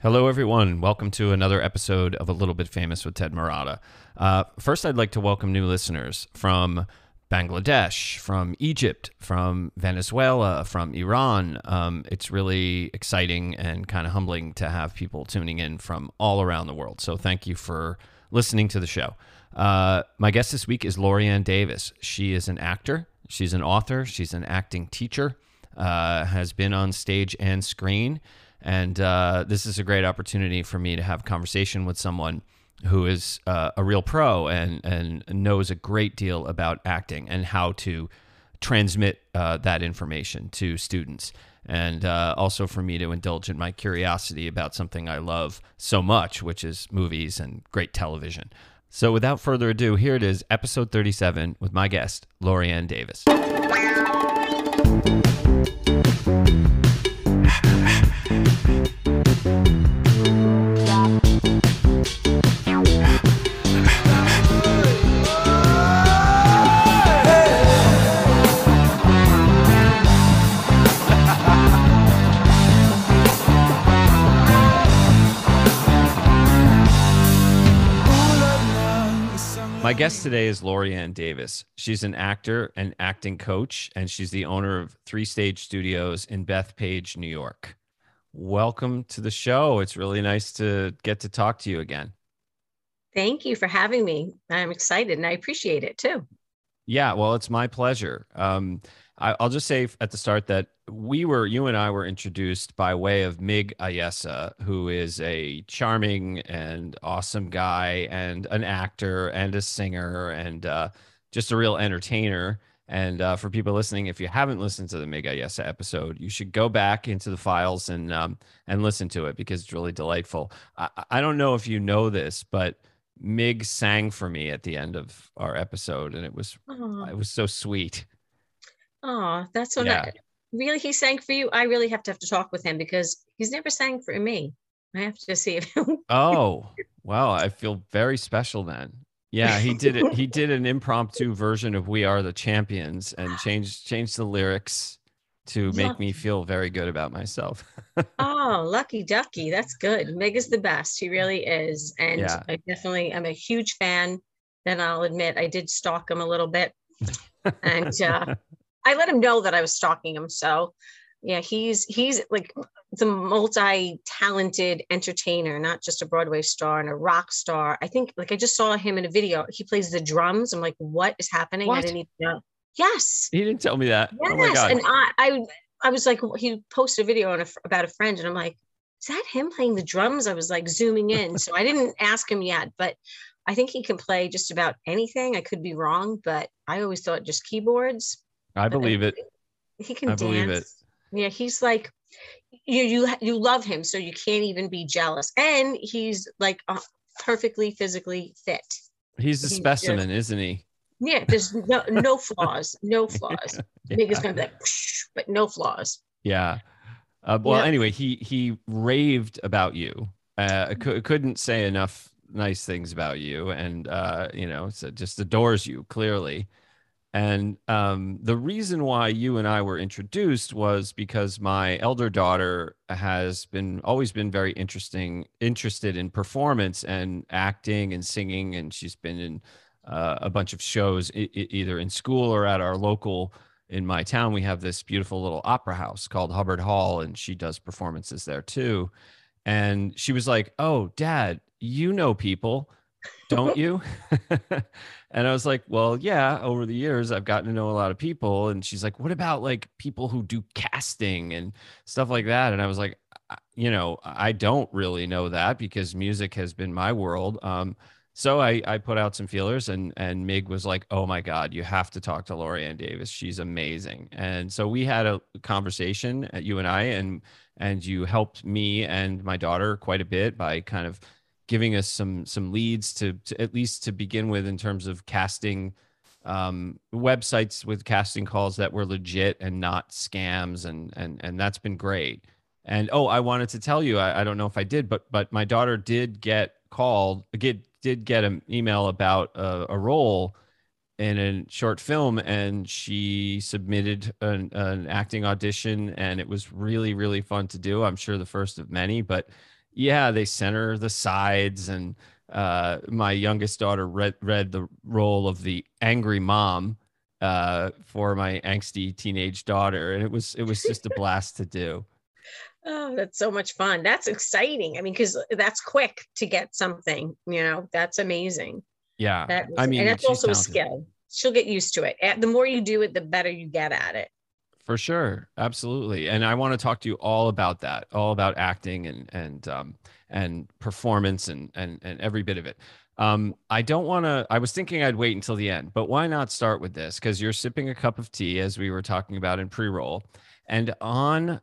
Hello, everyone. Welcome to another episode of A Little Bit Famous with Ted Marotta. Uh, first, I'd like to welcome new listeners from Bangladesh, from Egypt, from Venezuela, from Iran. Um, it's really exciting and kind of humbling to have people tuning in from all around the world. So, thank you for listening to the show. Uh, my guest this week is Laurie Ann Davis. She is an actor, she's an author, she's an acting teacher, uh, has been on stage and screen. And uh, this is a great opportunity for me to have conversation with someone who is uh, a real pro and, and knows a great deal about acting and how to transmit uh, that information to students. And uh, also for me to indulge in my curiosity about something I love so much, which is movies and great television. So without further ado, here it is, episode 37 with my guest, Laurie Ann Davis. My guest today is Laurie Ann Davis. She's an actor and acting coach, and she's the owner of Three Stage Studios in Bethpage, New York. Welcome to the show. It's really nice to get to talk to you again. Thank you for having me. I'm excited and I appreciate it too. Yeah, well, it's my pleasure. Um, I, will just say at the start that we were, you and I were introduced by way of Mig Ayesa, who is a charming and awesome guy and an actor and a singer and uh, just a real entertainer. And uh, for people listening, if you haven't listened to the Mig Ayesa episode, you should go back into the files and um, and listen to it because it's really delightful. I, I don't know if you know this, but Mig sang for me at the end of our episode, and it was it was so sweet. Oh, that's so yeah. nice. Really, he sang for you. I really have to have to talk with him because he's never sang for me. I have to see if. oh, wow! I feel very special then. Yeah, he did it. He did an impromptu version of "We Are the Champions" and changed changed the lyrics to make me feel very good about myself. oh, lucky ducky! That's good. Mig is the best. He really is, and yeah. I definitely am a huge fan. Then I'll admit I did stalk him a little bit, and uh, I let him know that I was stalking him. So yeah, he's he's like the multi-talented entertainer, not just a Broadway star and a rock star. I think like I just saw him in a video. He plays the drums. I'm like, what is happening? What? I didn't even know. Yes. He didn't tell me that. Oh yes. Oh and I, I I was like, he posted a video on a, about a friend, and I'm like, is that him playing the drums? I was like zooming in. so I didn't ask him yet, but I think he can play just about anything. I could be wrong, but I always thought just keyboards. I believe it. He can I dance. believe it. Yeah, he's like you you you love him, so you can't even be jealous. And he's like uh, perfectly physically fit. He's a he's specimen, just, isn't he? Yeah, there's no no flaws, no flaws. yeah. Nigga's gonna be like, but no flaws. Yeah. Uh, well, yeah. anyway, he he raved about you. Uh, c- couldn't say enough nice things about you, and uh, you know, so just adores you clearly. And um, the reason why you and I were introduced was because my elder daughter has been always been very interesting, interested in performance and acting and singing, and she's been in uh, a bunch of shows, I- either in school or at our local. In my town, we have this beautiful little opera house called Hubbard Hall, and she does performances there too. And she was like, "Oh, Dad, you know people." Don't you? and I was like, well, yeah, over the years, I've gotten to know a lot of people. And she's like, what about like people who do casting and stuff like that? And I was like, you know, I don't really know that because music has been my world. Um, so I, I put out some feelers and and Mig was like, oh my God, you have to talk to Laurie Ann Davis. She's amazing. And so we had a conversation at uh, you and I and and you helped me and my daughter quite a bit by kind of giving us some some leads to, to at least to begin with in terms of casting um, websites with casting calls that were legit and not scams and and and that's been great. And oh i wanted to tell you i, I don't know if i did but but my daughter did get called get did get an email about a, a role in a short film and she submitted an, an acting audition and it was really really fun to do. I'm sure the first of many but Yeah, they center the sides, and uh, my youngest daughter read read the role of the angry mom uh, for my angsty teenage daughter, and it was it was just a blast to do. Oh, that's so much fun. That's exciting. I mean, because that's quick to get something. You know, that's amazing. Yeah, that I mean, and that's also talented. a skill. She'll get used to it. The more you do it, the better you get at it. For sure, absolutely. And I want to talk to you all about that, all about acting and and um, and performance and and and every bit of it. Um, I don't want to. I was thinking I'd wait until the end, but why not start with this? Because you're sipping a cup of tea, as we were talking about in pre-roll, and on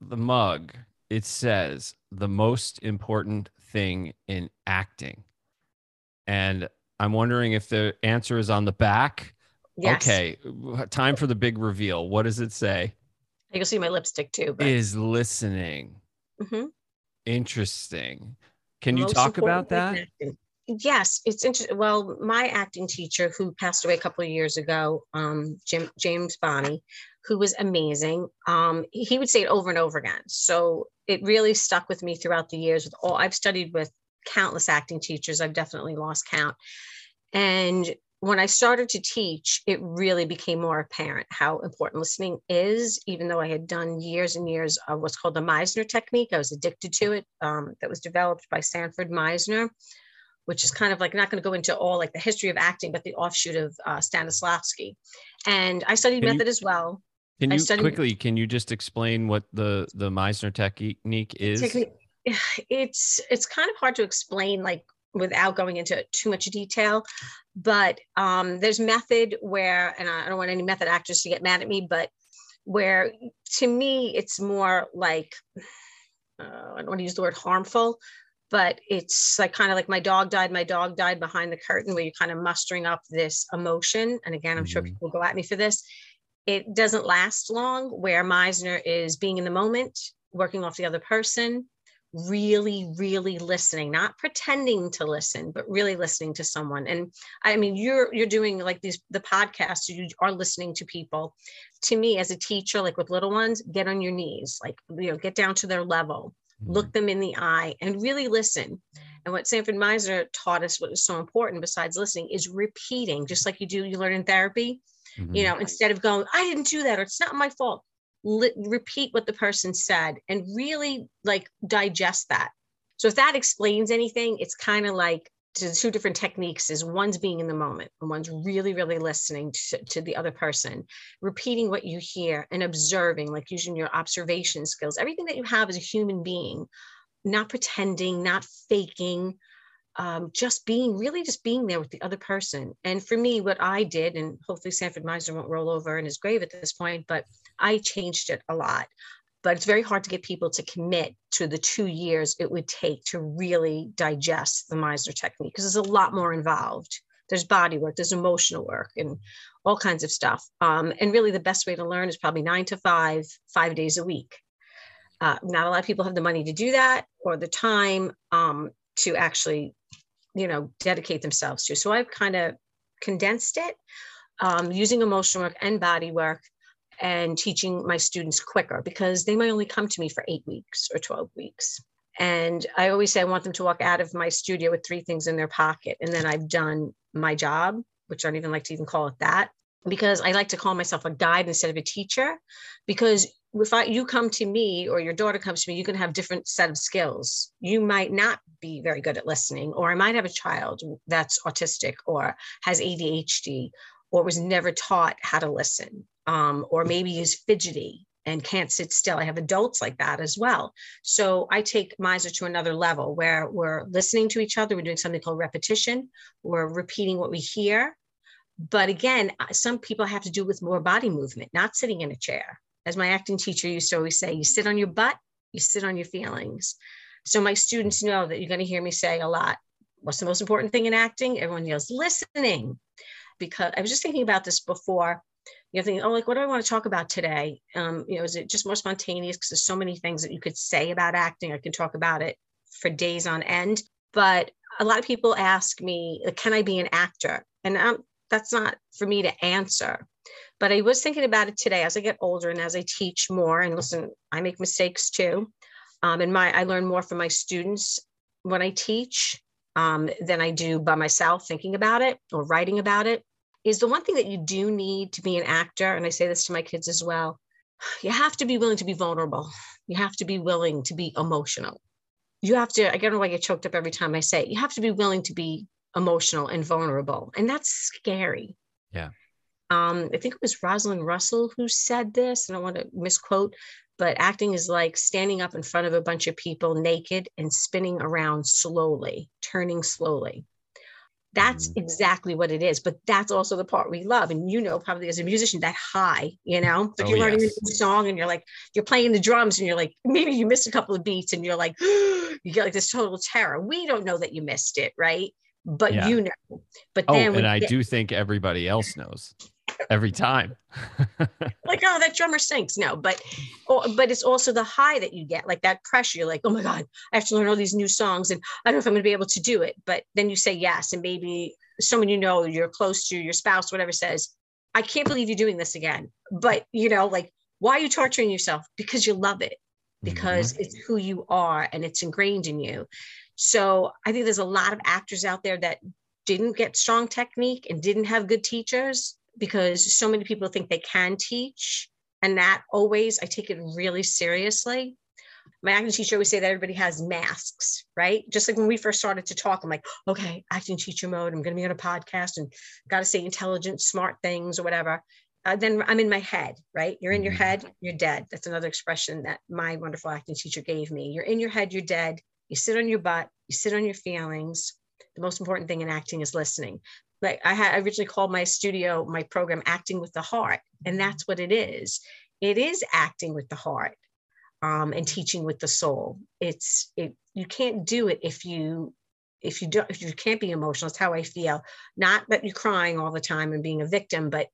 the mug it says the most important thing in acting, and I'm wondering if the answer is on the back Yes. Okay, time for the big reveal. What does it say? You'll see my lipstick too. But... Is listening. Mm-hmm. Interesting. Can you talk about that? Yes, it's interesting. Well, my acting teacher, who passed away a couple of years ago, um, Jim, James Bonney, who was amazing. Um, he would say it over and over again. So it really stuck with me throughout the years. With all I've studied with countless acting teachers, I've definitely lost count. And when I started to teach, it really became more apparent how important listening is, even though I had done years and years of what's called the Meisner technique. I was addicted to it. Um, that was developed by Sanford Meisner, which is kind of like not going to go into all like the history of acting, but the offshoot of uh, Stanislavski. And I studied can method you, as well. Can you studied, quickly, can you just explain what the, the Meisner technique is? Technique, it's, it's kind of hard to explain like without going into too much detail but um, there's method where and i don't want any method actors to get mad at me but where to me it's more like uh, i don't want to use the word harmful but it's like kind of like my dog died my dog died behind the curtain where you're kind of mustering up this emotion and again i'm mm-hmm. sure people will go at me for this it doesn't last long where meisner is being in the moment working off the other person really really listening not pretending to listen but really listening to someone and i mean you're you're doing like these the podcasts you are listening to people to me as a teacher like with little ones get on your knees like you know get down to their level mm-hmm. look them in the eye and really listen and what sanford meisner taught us what is so important besides listening is repeating just like you do you learn in therapy mm-hmm. you know instead of going i didn't do that or it's not my fault li- repeat what the person said and really like digest that. So if that explains anything, it's kind of like two different techniques is one's being in the moment and one's really really listening to, to, the other person repeating what you hear and observing like using your observation skills everything that you have as a human being not pretending not faking um, just being really just being there with the other person and for me what i did and hopefully sanford meisner won't roll over in his grave at this point but I changed it a lot. But it's very hard to get people to commit to the two years it would take to really digest the Meisner technique because there's a lot more involved. There's body work, there's emotional work, and all kinds of stuff. Um, and really, the best way to learn is probably nine to five, five days a week. Uh, not a lot of people have the money to do that or the time um, to actually, you know, dedicate themselves to. So I've kind of condensed it um, using emotional work and body work and teaching my students quicker because they might only come to me for eight weeks or 12 weeks. And I always say I want them to walk out of my studio with three things in their pocket. And then I've done my job, which I don't even like to even call it that, because I like to call myself a guide instead of a teacher. Because if I, you come to me or your daughter comes to me, you can have different set of skills. You might not be very good at listening, or I might have a child that's autistic or has ADHD or was never taught how to listen um, or maybe is fidgety and can't sit still. I have adults like that as well. So I take Meisner to another level where we're listening to each other. We're doing something called repetition. We're repeating what we hear. But again, some people have to do with more body movement, not sitting in a chair. As my acting teacher used to always say, you sit on your butt, you sit on your feelings. So my students know that you're going to hear me say a lot. What's the most important thing in acting? Everyone yells, listening. Because I was just thinking about this before you're thinking, oh, like, what do I want to talk about today? Um, you know, is it just more spontaneous? Because there's so many things that you could say about acting. I can talk about it for days on end. But a lot of people ask me, can I be an actor? And um, that's not for me to answer. But I was thinking about it today as I get older and as I teach more. And listen, I make mistakes too. Um, and my I learn more from my students when I teach um, than I do by myself thinking about it or writing about it. Is the one thing that you do need to be an actor, and I say this to my kids as well. You have to be willing to be vulnerable. You have to be willing to be emotional. You have to. I don't know why I get choked up every time I say it. You have to be willing to be emotional and vulnerable, and that's scary. Yeah. Um, I think it was Rosalind Russell who said this, and I want to misquote, but acting is like standing up in front of a bunch of people naked and spinning around slowly, turning slowly. That's mm-hmm. exactly what it is. But that's also the part we love. And you know, probably as a musician, that high, you know, like oh, you're learning yes. a new song and you're like, you're playing the drums and you're like, maybe you missed a couple of beats and you're like, you get like this total terror. We don't know that you missed it, right? But yeah. you know. But oh, then and I get- do think everybody else knows every time. like, oh, that drummer sinks. No, but oh, but it's also the high that you get, like that pressure. You're like, oh my God, I have to learn all these new songs and I don't know if I'm gonna be able to do it. But then you say yes, and maybe someone you know, you're close to, your spouse, whatever says, I can't believe you're doing this again. But you know, like, why are you torturing yourself? Because you love it, because mm-hmm. it's who you are and it's ingrained in you. So I think there's a lot of actors out there that didn't get strong technique and didn't have good teachers because so many people think they can teach. And that always, I take it really seriously. My acting teacher always say that everybody has masks, right? Just like when we first started to talk, I'm like, okay, acting teacher mode. I'm going to be on a podcast and got to say intelligent, smart things or whatever. Uh, then I'm in my head, right? You're in your mm-hmm. head, you're dead. That's another expression that my wonderful acting teacher gave me. You're in your head, you're dead. You sit on your butt, you sit on your feelings. The most important thing in acting is listening like I had originally called my studio, my program acting with the heart. And that's what it is. It is acting with the heart um, and teaching with the soul. It's it you can't do it if you if you don't if you can't be emotional. It's how I feel. Not that you're crying all the time and being a victim, but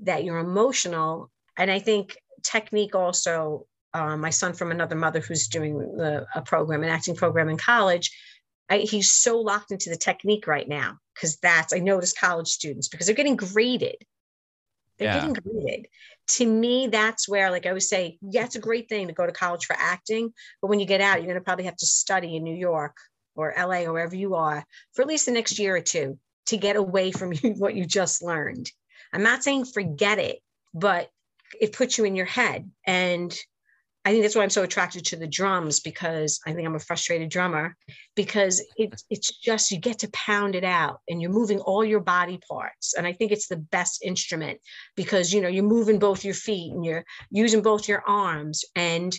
that you're emotional. And I think technique also, um, my son from another mother who's doing the, a program, an acting program in college, I, he's so locked into the technique right now because that's I notice college students because they're getting graded. They're yeah. getting graded. To me, that's where, like I would say, yeah, it's a great thing to go to college for acting, but when you get out, you're going to probably have to study in New York or LA or wherever you are for at least the next year or two to get away from you, what you just learned. I'm not saying forget it, but it puts you in your head and I think that's why I'm so attracted to the drums because I think I'm a frustrated drummer because it, it's just you get to pound it out and you're moving all your body parts. And I think it's the best instrument because you know you're moving both your feet and you're using both your arms and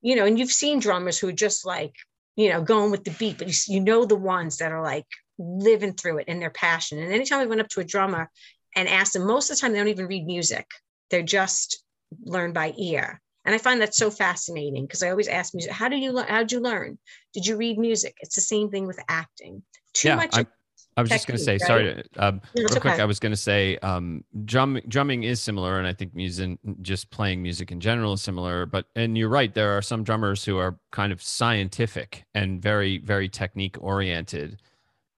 you know and you've seen drummers who are just like you know going with the beat, but you, you know the ones that are like living through it and their passion. And anytime I went up to a drummer and asked them, most of the time they don't even read music; they're just learn by ear and I find that so fascinating because I always ask music, how do you learn? How did you learn? Did you read music? It's the same thing with acting. Too yeah, much. I, I was just going to say, right? sorry, um, real okay. quick. I was going to say, um, drum, drumming is similar, and I think music, just playing music in general, is similar. But and you're right, there are some drummers who are kind of scientific and very, very technique oriented,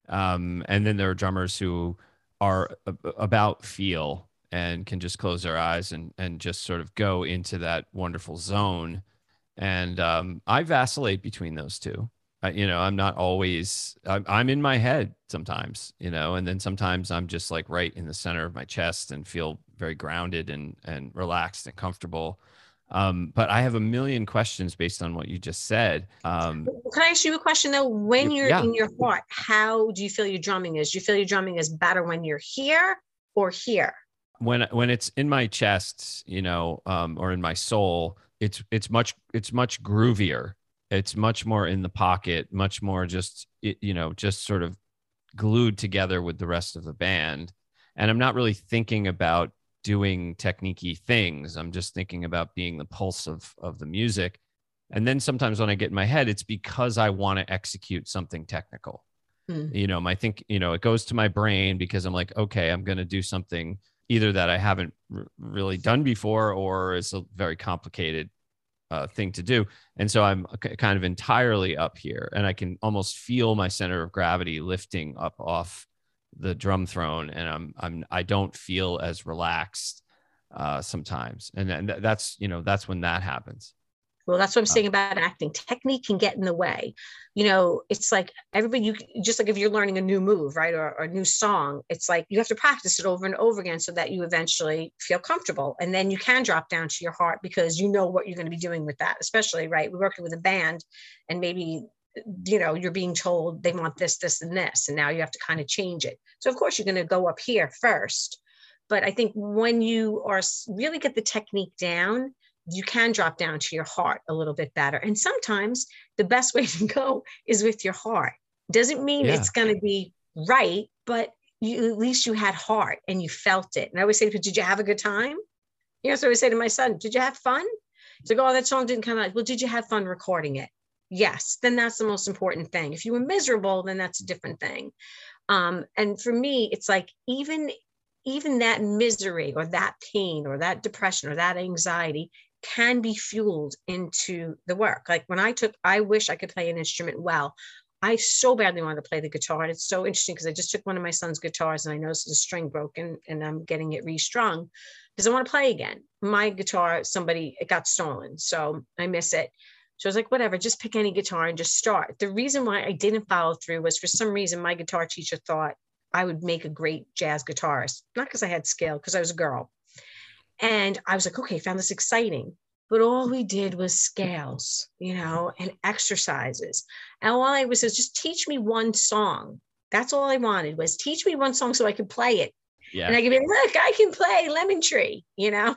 um, and then there are drummers who are about feel and can just close their eyes and and just sort of go into that wonderful zone. And um, I vacillate between those two. I, you know, I'm not always. I'm, I'm in my head sometimes, you know, and then sometimes I'm just like right in the center of my chest and feel very grounded and and relaxed and comfortable. Um, but I have a million questions based on what you just said. Um, Can I ask you a question though? When you're yeah. in your heart, how do you feel your drumming is? Do you feel your drumming is better when you're here or here? When when it's in my chest, you know, um, or in my soul, it's it's much it's much groovier. It's much more in the pocket, much more just you know, just sort of glued together with the rest of the band. And I'm not really thinking about doing techniquey things. I'm just thinking about being the pulse of of the music. And then sometimes when I get in my head, it's because I want to execute something technical. Hmm. You know, my think, you know, it goes to my brain because I'm like, okay, I'm going to do something either that I haven't r- really done before or it's a very complicated uh, thing to do. And so I'm kind of entirely up here and I can almost feel my center of gravity lifting up off the drum throne and I'm I'm I don't feel as relaxed uh, sometimes. And, and that's, you know, that's when that happens. Well, that's what I'm saying about acting. Technique can get in the way. You know, it's like everybody, you just like if you're learning a new move, right, or, or, a new song, it's like you have to practice it over and over again so that you eventually feel comfortable. And then you can drop down to your heart because you know what you're going to be doing with that, especially, right? We're working with a band and maybe, you know, you're being told they want this, this, and this. And now you have to kind of change it. So, of course, you're going to go up here first. But I think when you are really get the technique down, you can drop down to your heart a little bit better. And sometimes the best way to go is with your heart. Doesn't mean yeah. it's going to be right, but you, at least you had heart and you felt it. And I always say, Did you have a good time? You know, so I always say to my son, Did you have fun? He's like, Oh, that song didn't come out. Well, did you have fun recording it? Yes, then that's the most important thing. If you were miserable, then that's a different thing. Um, and for me, it's like even even that misery or that pain or that depression or that anxiety can be fueled into the work. Like when I took, I wish I could play an instrument well. I so badly wanted to play the guitar. And it's so interesting because I just took one of my son's guitars and I noticed the string broken and I'm getting it restrung because I want to play again. My guitar, somebody, it got stolen. So I miss it. So I was like, whatever, just pick any guitar and just start. The reason why I didn't follow through was for some reason my guitar teacher thought I would make a great jazz guitarist, not because I had skill, because I was a girl. And I was like, okay, found this exciting. But all we did was scales, you know, and exercises. And all I was was just teach me one song. That's all I wanted was teach me one song so I could play it. Yeah. And I could be, look, I can play Lemon Tree, you know,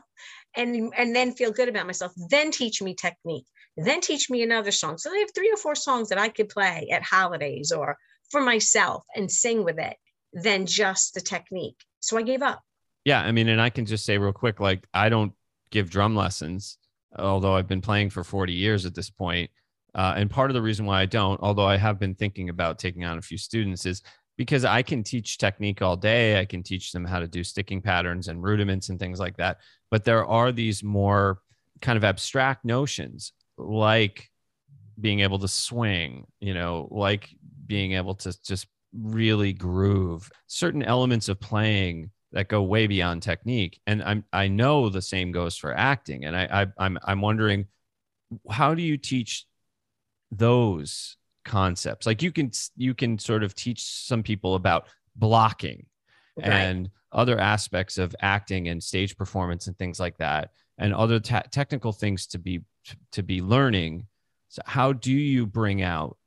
and and then feel good about myself. Then teach me technique. Then teach me another song. So I have three or four songs that I could play at holidays or for myself and sing with it than just the technique. So I gave up. Yeah. I mean, and I can just say real quick like, I don't give drum lessons, although I've been playing for 40 years at this point. Uh, and part of the reason why I don't, although I have been thinking about taking on a few students, is because I can teach technique all day. I can teach them how to do sticking patterns and rudiments and things like that. But there are these more kind of abstract notions like being able to swing, you know, like being able to just really groove certain elements of playing that go way beyond technique. And i'm i know the same goes for acting. And i, I i'm i'm wondering how do you teach those concepts? Like you can you can sort of teach some people about blocking right. and other aspects of acting and stage performance and things like that and other te- technical things to be to be learning. So how do you bring out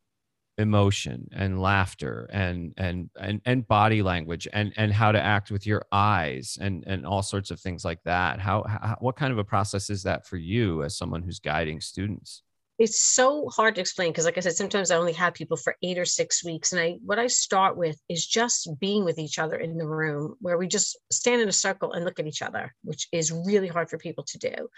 emotion and laughter and and and, and body language and and how to act with your eyes and and all sorts of things like that. How, how what kind of a process is that for you as someone who's guiding students? It's so hard to explain because like i said sometimes i only have people for eight or six weeks and i what i start with is just being with each other in the room where we just stand in a circle and look at each other which is really hard for people to do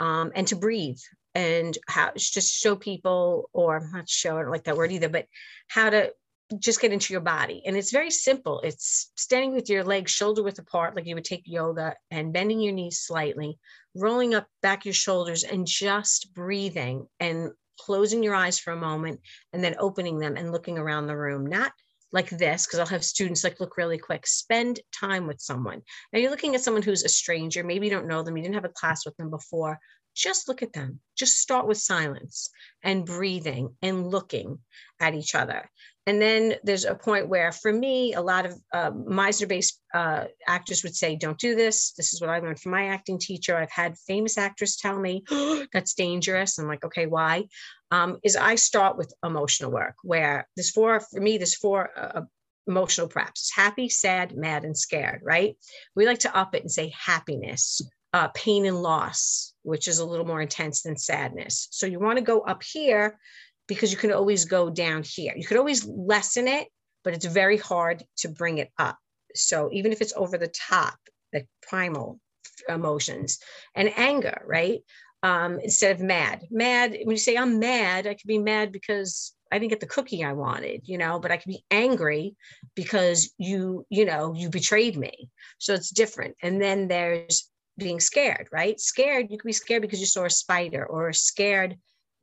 um, and to breathe and how just show people or I'm not show I don't like that word either but how to just get into your body. And it's very simple. It's standing with your legs shoulder width apart like you would take yoga and bending your knees slightly rolling up back your shoulders and just breathing and closing your eyes for a moment and then opening them and looking around the room. Not like this because i'll have students like look really quick. Spend time with someone. Now you're looking at someone who's a stranger. Maybe you don't know them. You didn't have a class with them before just look at them. Just start with silence and breathing and looking at each other. And then there's a point where, for me, a lot of uh, Meisner based uh, actors would say, Don't do this. This is what I learned from my acting teacher. I've had famous actors tell me, oh, That's dangerous. I'm like, Okay, why? Um, is I start with emotional work where there's four, for me, there's four uh, emotional preps happy, sad, mad, and scared, right? We like to up it and say happiness, uh, pain and loss, which is a little more intense than sadness. So you want to go up here because you can always go down here. You could always lessen it, but it's very hard to bring it up. So even if it's over the top, the primal emotions and anger, right? Um, instead of mad. Mad, when you say I'm mad, I could be mad because I didn't get the cookie I wanted, you know, but I could be angry because you, you know, you betrayed me. So it's different. And then there's being scared, right? Scared, you could be scared because you saw a spider or scared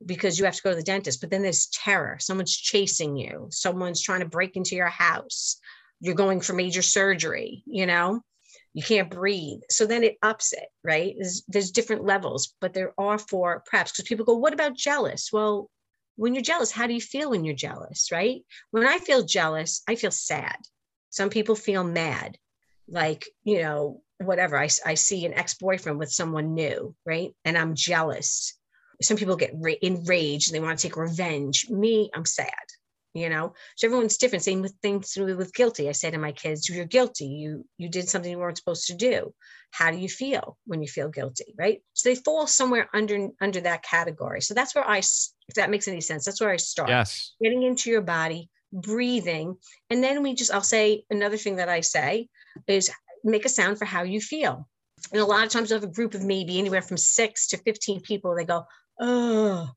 because you have to go to the dentist, but then there's terror. Someone's chasing you, someone's trying to break into your house, you're going for major surgery, you know? you can't breathe. So then it ups it, right? There's, there's different levels, but there are four preps because people go, what about jealous? Well, when you're jealous, how do you feel when you're jealous, right? When I feel jealous, I feel sad. Some people feel mad, like, you know, whatever. I, I see an ex boyfriend with someone new, right? And I'm jealous. Some people get ra- enraged and they want to take revenge. Me, I'm sad you know so everyone's different same with things with guilty i say to my kids you're guilty you you did something you weren't supposed to do how do you feel when you feel guilty right so they fall somewhere under under that category so that's where i if that makes any sense that's where i start yes getting into your body breathing and then we just i'll say another thing that i say is make a sound for how you feel and a lot of times i have a group of maybe anywhere from six to 15 people they go oh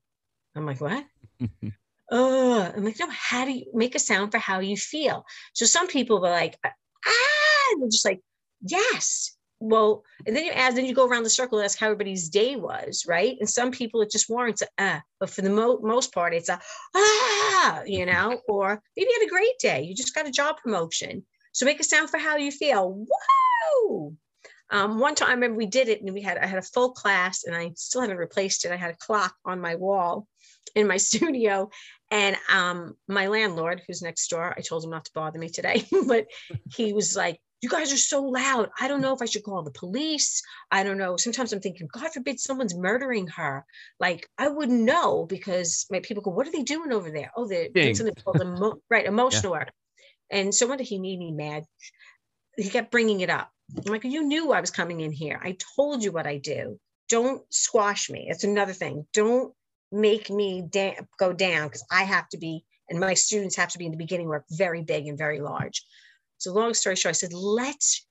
i'm like what oh, I'm like, no, how do you make a sound for how you feel? So some people are like, ah, and they're just like, yes. Well, and then you ask, then you go around the circle and ask how everybody's day was, right? And some people it just warrants a ah, but for the mo- most part, it's a ah, you know, or maybe you had a great day, you just got a job promotion. So make a sound for how you feel. Whoa! Um, one time I remember we did it and we had I had a full class and I still haven't replaced it. I had a clock on my wall in my studio and um, my landlord, who's next door, I told him not to bother me today, but he was like, You guys are so loud. I don't know if I should call the police. I don't know. Sometimes I'm thinking, God forbid someone's murdering her. Like, I wouldn't know because my people go, What are they doing over there? Oh, they're doing something called emo- right, emotional yeah. work. And so one day he made me mad. He kept bringing it up. I'm like, You knew I was coming in here. I told you what I do. Don't squash me. It's another thing. Don't make me da- go down because I have to be, and my students have to be in the beginning work very big and very large. So long story short, I said, let's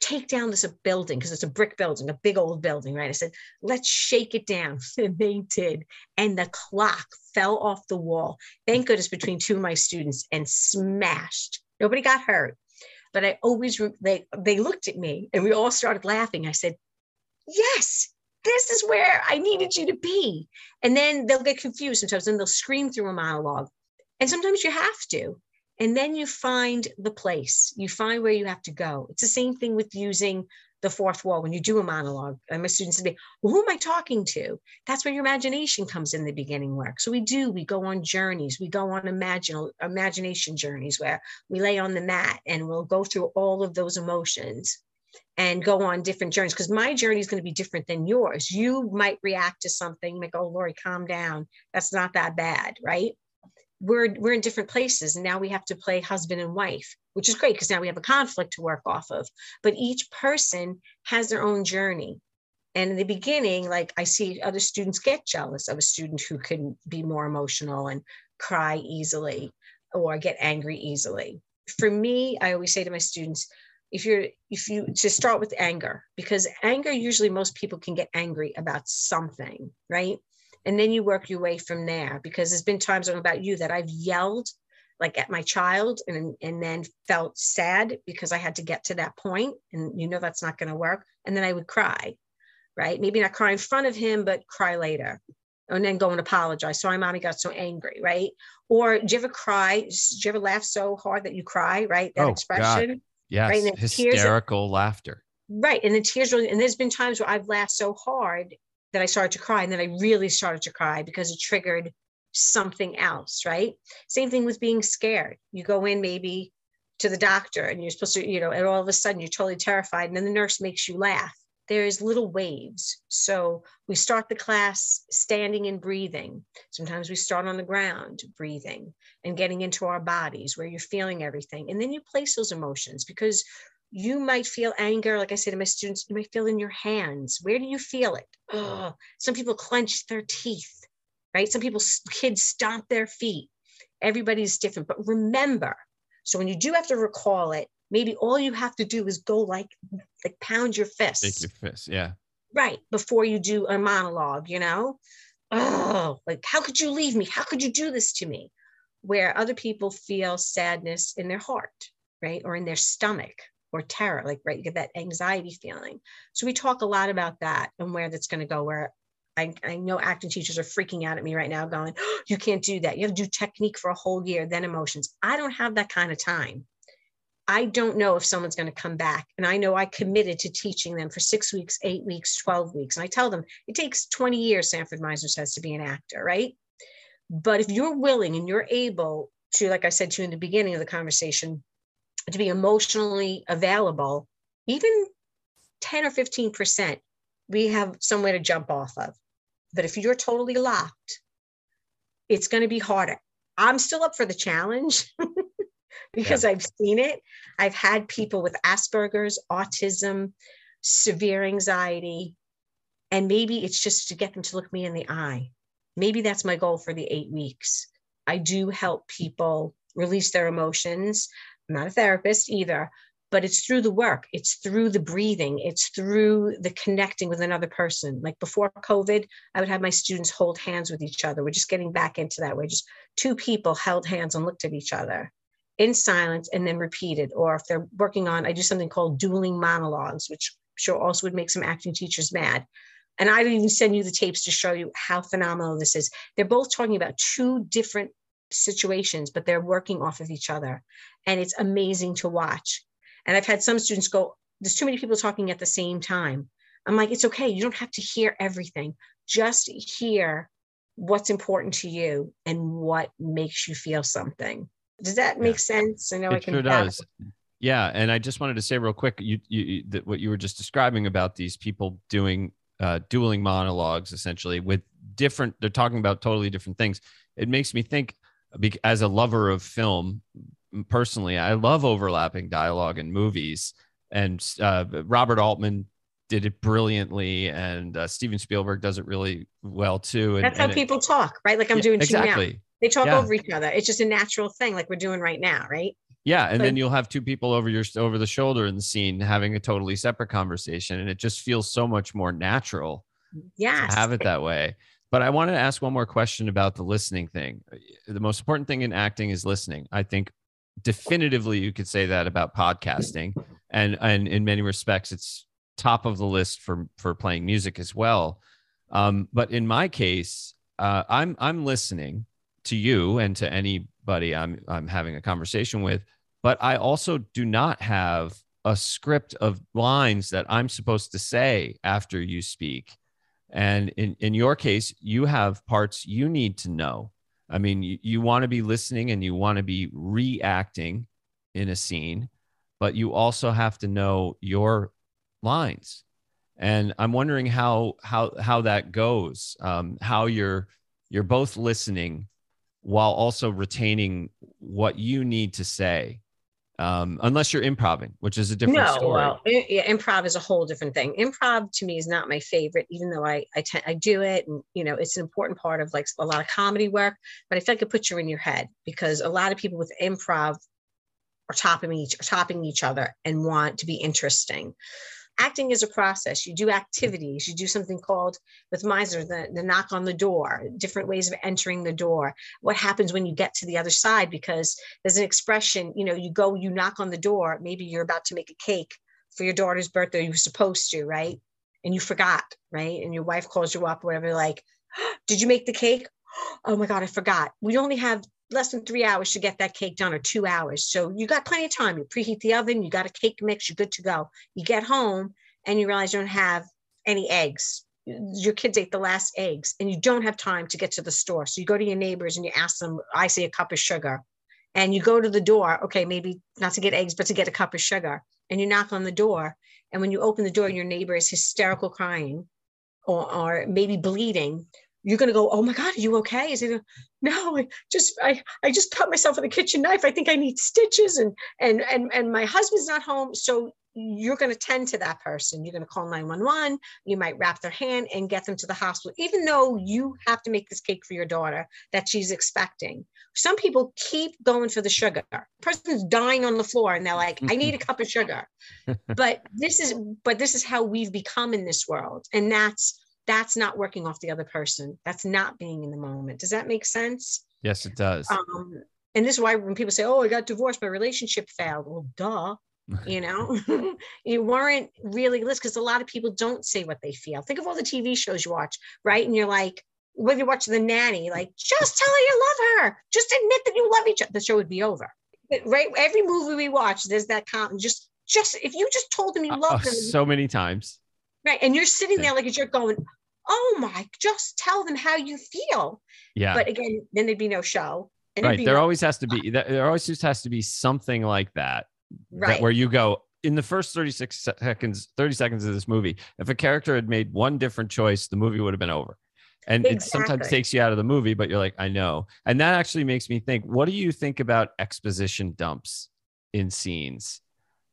take down this building because it's a brick building, a big old building, right? I said, let's shake it down. And they did. And the clock fell off the wall. Thank goodness between two of my students and smashed. Nobody got hurt. But I always, they, they looked at me and we all started laughing. I said, yes, this is where I needed you to be. And then they'll get confused sometimes and they'll scream through a monologue. And sometimes you have to. And then you find the place, you find where you have to go. It's the same thing with using the fourth wall when you do a monologue. And my students say, well, who am I talking to? That's where your imagination comes in the beginning work. So we do, we go on journeys, we go on imagine, imagination journeys where we lay on the mat and we'll go through all of those emotions and go on different journeys because my journey is going to be different than yours. You might react to something like, oh, Laurie, calm down. That's not that bad, right? We're, we're in different places and now we have to play husband and wife, which is great because now we have a conflict to work off of. But each person has their own journey. And in the beginning, like I see other students get jealous of a student who can be more emotional and cry easily or get angry easily. For me, I always say to my students, if you're if you to start with anger because anger usually most people can get angry about something right and then you work your way from there because there's been times about you that i've yelled like at my child and and then felt sad because i had to get to that point and you know that's not going to work and then i would cry right maybe not cry in front of him but cry later and then go and apologize sorry mommy got so angry right or do you ever cry do you ever laugh so hard that you cry right that oh, expression God. Yes, right? hysterical laughter. Right, and the tears really. And there's been times where I've laughed so hard that I started to cry, and then I really started to cry because it triggered something else. Right. Same thing with being scared. You go in maybe to the doctor, and you're supposed to, you know, and all of a sudden you're totally terrified, and then the nurse makes you laugh. There's little waves. So we start the class standing and breathing. Sometimes we start on the ground breathing and getting into our bodies where you're feeling everything. And then you place those emotions because you might feel anger. Like I say to my students, you might feel in your hands. Where do you feel it? Oh, some people clench their teeth, right? Some people, kids stomp their feet. Everybody's different. But remember, so when you do have to recall it, maybe all you have to do is go like like pound your fist. Your fist, yeah. Right before you do a monologue, you know. Oh, like how could you leave me? How could you do this to me? where other people feel sadness in their heart, right? Or in their stomach or terror, like, right, you get that anxiety feeling. So we talk a lot about that and where that's going to go, where I, I know acting teachers are freaking out at me right now, going, oh, you can't do that. You have to do technique for a whole year, then emotions. I don't have that kind of time. I don't know if someone's going to come back. And I know I committed to teaching them for six weeks, eight weeks, 12 weeks. And I tell them it takes 20 years, Sanford Meisner says, to be an actor, right? But if you're willing and you're able to, like I said to you in the beginning of the conversation, to be emotionally available, even 10 or 15%, we have somewhere to jump off of. But if you're totally locked, it's going to be harder. I'm still up for the challenge because yeah. I've seen it. I've had people with Asperger's, autism, severe anxiety, and maybe it's just to get them to look me in the eye. Maybe that's my goal for the eight weeks. I do help people release their emotions. I'm not a therapist either, but it's through the work it's through the breathing it's through the connecting with another person. Like before covid i would have my students hold hands with each other. We're just getting back into that way. Just two people held hands and looked at each other in silence and then repeated. Or if they're working on i do something called dueling monologues which I'm sure also would make some acting teachers mad. And i would even send you the tapes to show you how phenomenal this is. They're both talking about two different situations but they're working off of each other and it's amazing to watch and I've had some students go, there's too many people talking at the same time. I'm like, it's okay. You don't have to hear everything. Just hear what's important to you and what makes you feel something. Does that make sense? I know it I can. Sure does. Yeah, and I just wanted to say real quick, you, you that what you were just describing about these people doing uh, dueling monologues, essentially with different. They're talking about totally different things. It makes me think, as a lover of film, personally, I love overlapping dialogue in movies, and uh, Robert Altman did it brilliantly, and uh, Steven Spielberg does it really well too. And, That's how people it, talk, right? Like I'm yeah, doing exactly. now. They talk yeah. over each other. It's just a natural thing, like we're doing right now, right? Yeah, and then you'll have two people over your over the shoulder in the scene having a totally separate conversation, and it just feels so much more natural. Yeah, have it that way. But I wanted to ask one more question about the listening thing. The most important thing in acting is listening. I think definitively you could say that about podcasting and and in many respects it's top of the list for for playing music as well um, but in my case uh, i'm i'm listening to you and to anybody i'm i'm having a conversation with but i also do not have a script of lines that i'm supposed to say after you speak and in in your case you have parts you need to know I mean, you, you want to be listening and you want to be reacting in a scene, but you also have to know your lines. And I'm wondering how how how that goes. Um, how you're you're both listening while also retaining what you need to say um, unless you're improving, which is a different no, story. Well, yeah, improv is a whole different thing. Improv to me is not my favorite, even though I I, I do it, and you know it's an important part of like a lot of comedy work. But I feel like it puts you in your head because a lot of people with improv are topping each are topping each other and want to be interesting acting is a process. You do activities. You do something called with Meisner, the, the knock on the door, different ways of entering the door. What happens when you get to the other side? Because there's an expression, you know, you go, you knock on the door. Maybe you're about to make a cake for your daughter's birthday. You were supposed to, right? And you forgot, right? And your wife calls you up, whatever, like, did you make the cake? Oh my God, I forgot. We only have less than three hours to get that cake done or two hours. So you got plenty of time. You preheat the oven, you got a cake mix, you're good to go. You get home and you realize you don't have any eggs. Your kids ate the last eggs and you don't have time to get to the store. So you go to your neighbors and you ask them, I say a cup of sugar. And you go to the door, okay, maybe not to get eggs, but to get a cup of sugar. And you knock on the door. And when you open the door, your neighbor is hysterical crying or, or maybe bleeding you're going to go, oh my God, are you okay? Is it, no, I just, I, I just cut myself with a kitchen knife. I think I need stitches and, and, and, and my husband's not home. So you're going to tend to that person. You're going to call 911. You might wrap their hand and get them to the hospital, even though you have to make this cake for your daughter that she's expecting. Some people keep going for the sugar. Person's dying on the floor and they're like, I need a cup of sugar. but this is, but this is how we've become in this world. And that's, that's not working off the other person. That's not being in the moment. Does that make sense? Yes, it does. Um, and this is why when people say, "Oh, I got divorced, my relationship failed," well, duh. you know, you weren't really listening because a lot of people don't say what they feel. Think of all the TV shows you watch, right? And you're like, when you watch The Nanny, like, just tell her you love her, just admit that you love each other. The show would be over. right. Every movie we watch, there's that comment. Just, just if you just told them you love them, so many times. Right, and you're sitting there like a jerk, going, "Oh my!" Just tell them how you feel. Yeah. But again, then there'd be no show. right. There no- always has to be. There always just has to be something like that. Right. That, where you go, in the first 36 seconds 30 seconds of this movie if a character had made one different choice the movie would have been over and exactly. it sometimes takes you out of the movie but you're like i know and that actually makes me think what do you think about exposition dumps in scenes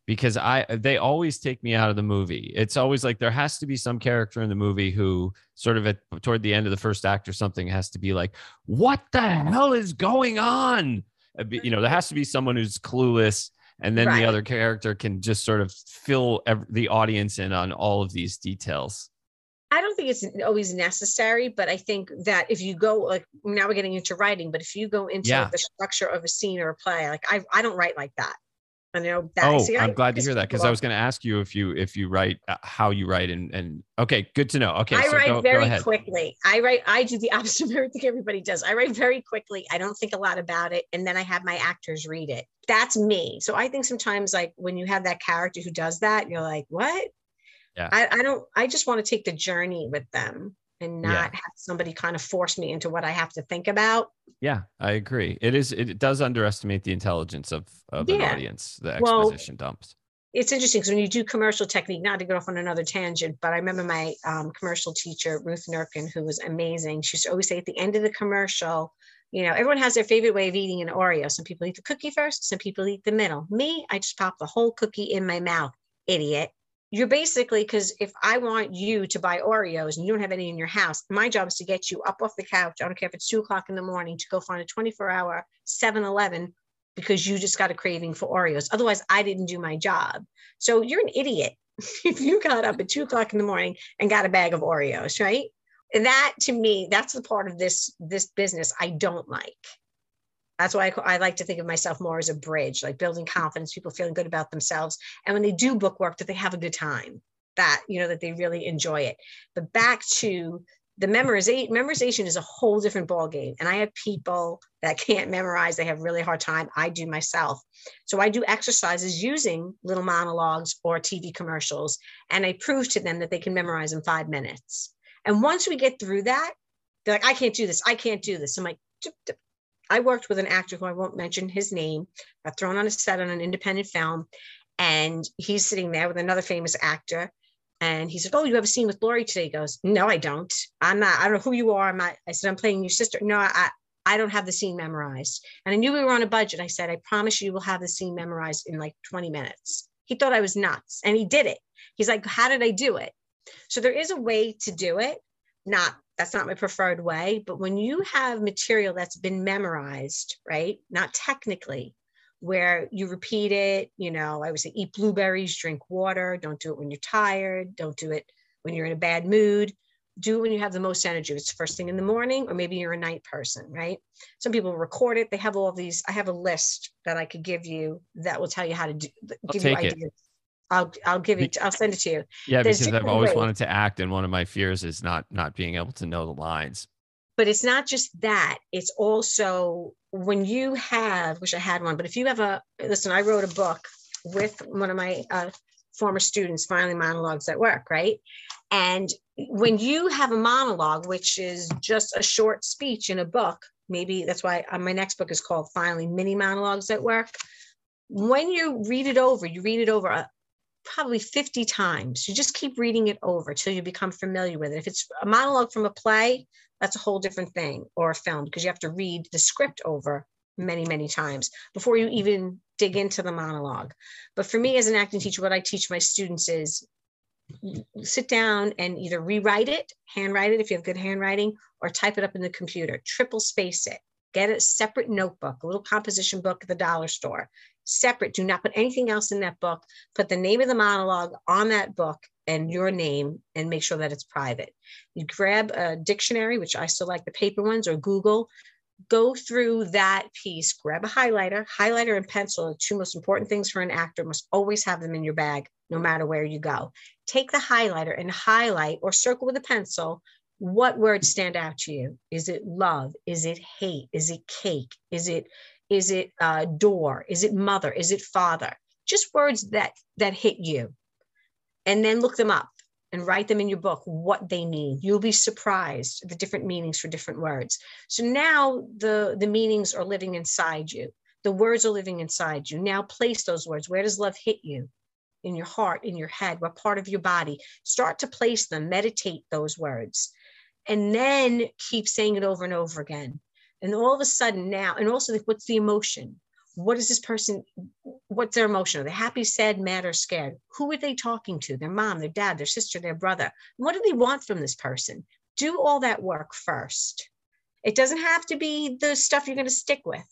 because i they always take me out of the movie it's always like there has to be some character in the movie who sort of at toward the end of the first act or something has to be like what the hell is going on uh, you know there has to be mm-hmm. someone who's clueless and then right. the other character can just sort of fill every, the audience in on all of these details I don't think it's always necessary, but I think that if you go like now we're getting into writing, but if you go into yeah. the structure of a scene or a play, like I, I don't write like that. I know that. Oh, See, I'm I, glad to hear that because I was going to ask you if you if you write uh, how you write and and okay, good to know. Okay, I so write go, very go quickly. I write. I do the opposite of everything everybody does. I write very quickly. I don't think a lot about it, and then I have my actors read it. That's me. So I think sometimes like when you have that character who does that, you're like, what? Yeah. I, I don't. I just want to take the journey with them and not yeah. have somebody kind of force me into what I have to think about. Yeah, I agree. It is it does underestimate the intelligence of of yeah. an audience, the exposition well, dumps. It's interesting because when you do commercial technique, not to go off on another tangent, but I remember my um, commercial teacher, Ruth Nurkin, who was amazing. She used to always say at the end of the commercial, you know, everyone has their favorite way of eating an Oreo. Some people eat the cookie first, some people eat the middle. Me, I just pop the whole cookie in my mouth, idiot you're basically because if I want you to buy Oreos and you don't have any in your house, my job is to get you up off the couch. I don't care if it's two o'clock in the morning to go find a 24 hour 7 Eleven because you just got a craving for Oreos. Otherwise, I didn't do my job. So you're an idiot if you got up at two o'clock in the morning and got a bag of Oreos, right? And that to me, that's the part of this this business I don't like. That's why I, I, like to think of myself more as a bridge, like building confidence, people feeling good about themselves. And when they do book work, that they have a good time, that, you know, that they really enjoy it. But back to the memorization, memorization is a whole different ball game. And I have people that can't memorize, they have really hard time. I do myself. So I do exercises using little monologues or TV commercials. And I prove to them that they can memorize in five minutes. And once we get through that, they're like, I can't do this. I can't do this. I'm like, I worked with an actor who I won't mention his name, got thrown on a set on an independent film, and he's sitting there with another famous actor. And he said, Oh, you have a scene with Laurie today? He goes, No, I don't. I'm not, I don't know who you are. I'm not, I said, I'm playing your sister. No, I, I don't have the scene memorized. And I knew we were on a budget. I said, I promise you we'll have the scene memorized in like 20 minutes. He thought I was nuts and he did it. He's like, How did I do it? So there is a way to do it, not that's not my preferred way. But when you have material that's been memorized, right? Not technically, where you repeat it, you know, I would say eat blueberries, drink water, don't do it when you're tired, don't do it when you're in a bad mood. Do it when you have the most energy. It's first thing in the morning, or maybe you're a night person, right? Some people record it. They have all these. I have a list that I could give you that will tell you how to do, give you ideas. It. I'll I'll give it. I'll send it to you. Yeah, There's because I've always ways. wanted to act, and one of my fears is not not being able to know the lines. But it's not just that. It's also when you have, which I had one, but if you have a listen, I wrote a book with one of my uh, former students, finally monologues at work, right? And when you have a monologue, which is just a short speech in a book, maybe that's why uh, my next book is called Finally Mini Monologues at Work. When you read it over, you read it over uh, probably 50 times. You just keep reading it over till you become familiar with it. If it's a monologue from a play, that's a whole different thing, or a film, because you have to read the script over many, many times before you even dig into the monologue. But for me as an acting teacher, what I teach my students is mm, sit down and either rewrite it, handwrite it if you have good handwriting, or type it up in the computer, triple space it. Get a separate notebook, a little composition book at the dollar store separate. Do not put anything else in that book. Put the name of the monologue on that book and your name and make sure that it's private. You grab a dictionary, which I still like the paper ones, or Google. Go through that piece, grab a highlighter. Highlighter and pencil are two most important things for an actor, must always have them in your bag, no matter where you go. Take the highlighter and highlight or circle with a pencil what words stand out to you? Is it love? Is it hate? Is it cake? Is it Is it uh, door? Is it mother? Is it father? Just words that that hit you, and then look them up and write them in your book what they mean. You'll be surprised the different meanings for different words. So now the the meanings are living inside you. The words are living inside you. Now place those words. Where does love hit you? In your heart, in your head, what part of your body? Start to place them, meditate those words, and then keep saying it over and over again. And all of a sudden now, and also what's the emotion? What is this person? What's their emotion? Are they happy, sad, mad, or scared? Who are they talking to? Their mom, their dad, their sister, their brother. What do they want from this person? Do all that work first. It doesn't have to be the stuff you're going to stick with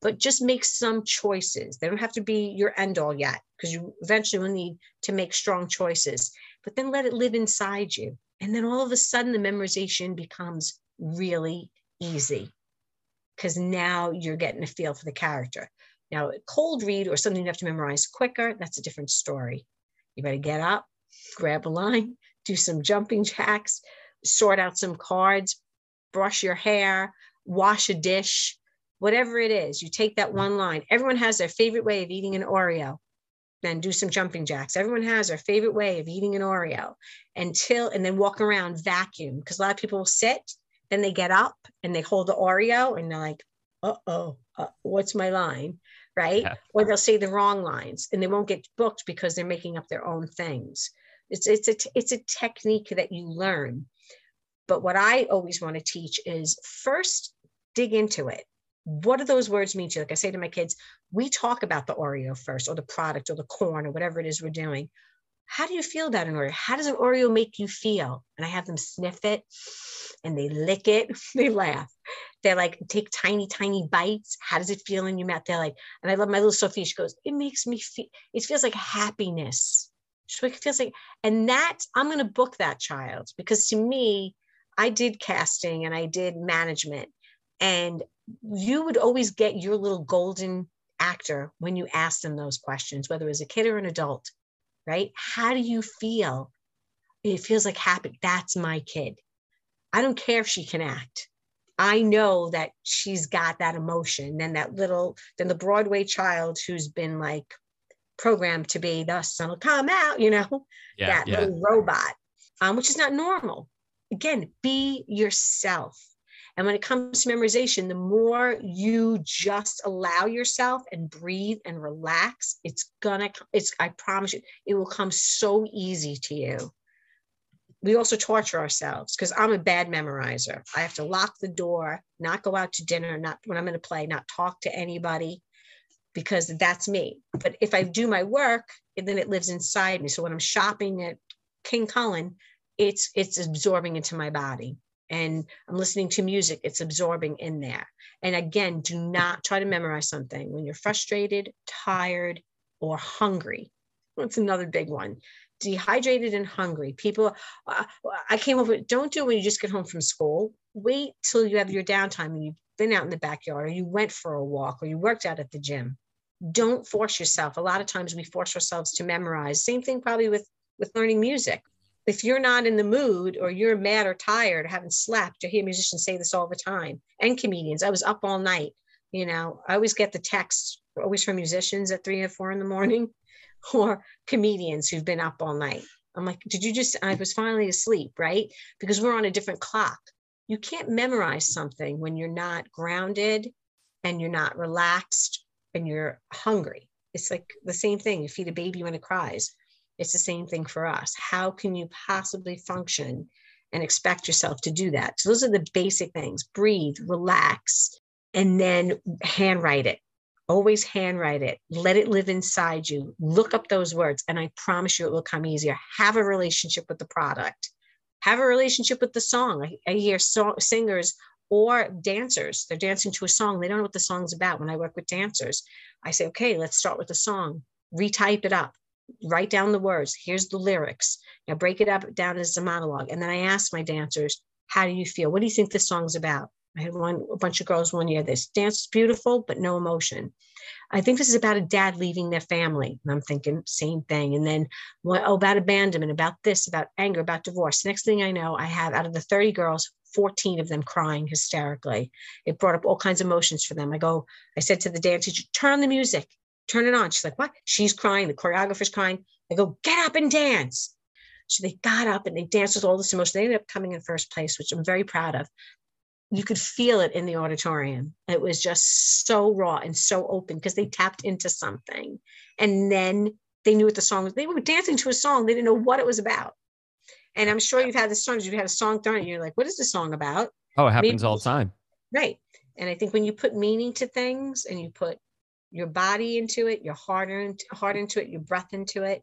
but just make some choices. They don't have to be your end all yet because you eventually will need to make strong choices, but then let it live inside you. And then all of a sudden, the memorization becomes really easy because now you're getting a feel for the character. Now, a cold read or something you have to memorize quicker, that's a different story. You better get up, grab a line, do some jumping jacks, sort out some cards, brush your hair, wash a dish, whatever it is, you take that mm-hmm. one line. Everyone has their favorite way of eating an Oreo. Then do some jumping jacks. Everyone has their favorite way of eating an Oreo until, and then walk around vacuum. Because a lot of people will sit, then they get up and they hold the Oreo and they're like, uh oh, uh, what's my line? Right. Yeah. Or they'll say the wrong lines and they won't get booked because they're making up their own things. It's, it's, a, it's a technique that you learn. But what I always want to teach is first dig into it what do those words mean to you? Like I say to my kids, we talk about the Oreo first, or the product, or the corn, or whatever it is we're doing. How do you feel about an Oreo? How does an Oreo make you feel? And I have them sniff it and they lick it. they laugh. They're like, take tiny, tiny bites. How does it feel in your mouth? They're like, and I love my little Sophie. She goes, it makes me feel, it feels like happiness. It feels like, and that, I'm going to book that child because to me, I did casting and I did management. And you would always get your little golden actor when you ask them those questions, whether as a kid or an adult, right? How do you feel? It feels like happy. That's my kid. I don't care if she can act. I know that she's got that emotion. And that little, then the Broadway child who's been like programmed to be the son will come out, you know, yeah, that yeah. little robot, um, which is not normal. Again, be yourself. And when it comes to memorization, the more you just allow yourself and breathe and relax, it's gonna, it's, I promise you, it will come so easy to you. We also torture ourselves because I'm a bad memorizer. I have to lock the door, not go out to dinner, not when I'm going to play, not talk to anybody because that's me. But if I do my work, then it lives inside me. So when I'm shopping at King Kullen, it's it's absorbing into my body and I'm listening to music, it's absorbing in there. And again, do not try to memorize something when you're frustrated, tired, or hungry. That's another big one. Dehydrated and hungry. People, uh, I came up with don't do it when you just get home from school. Wait till you have your downtime and you've been out in the backyard or you went for a walk or you worked out at the gym. Don't force yourself. A lot of times we force ourselves to memorize. Same thing probably with with learning music if you're not in the mood or you're mad or tired or haven't slept, I hear musicians say this all the time and comedians. I was up all night. You know, I always get the texts always from musicians at three or four in the morning or comedians who've been up all night. I'm like, did you just, I was finally asleep, right? Because we're on a different clock. You can't memorize something when you're not grounded and you're not relaxed and you're hungry. It's like the same thing. You feed a baby when it cries. It's the same thing for us. How can you possibly function and expect yourself to do that? So, those are the basic things breathe, relax, and then handwrite it. Always handwrite it. Let it live inside you. Look up those words, and I promise you it will come easier. Have a relationship with the product. Have a relationship with the song. I, I hear so- singers or dancers. They're dancing to a song. They don't know what the song's about. When I work with dancers, I say, okay, let's start with the song, retype it up, write down the words. Here's the lyrics. Now break it up down as a monologue. And then I ask my dancers, how do you feel? What do you think this song's about? I had one a bunch of girls one year. This dance is beautiful, but no emotion. I think this is about a dad leaving their family. And I'm thinking same thing. And then oh, about abandonment, about this, about anger, about divorce. Next thing I know, I have out of the 30 girls, 14 of them crying hysterically. It brought up all kinds of emotions for them. I go, I said to the dance teacher, turn on the music, turn it on. She's like, what? She's crying. The choreographer's crying. I go, get up and dance. So they got up and they danced with all this emotion. They ended up coming in first place, which I'm very proud of. You could feel it in the auditorium. It was just so raw and so open because they tapped into something. And then they knew what the song was. They were dancing to a song. They didn't know what it was about. And I'm sure you've had the songs, you've had a song thrown and you're like, what is this song about? Oh, it happens Maybe, all the time. Right. And I think when you put meaning to things and you put your body into it, your heart, into, heart into it, your breath into it,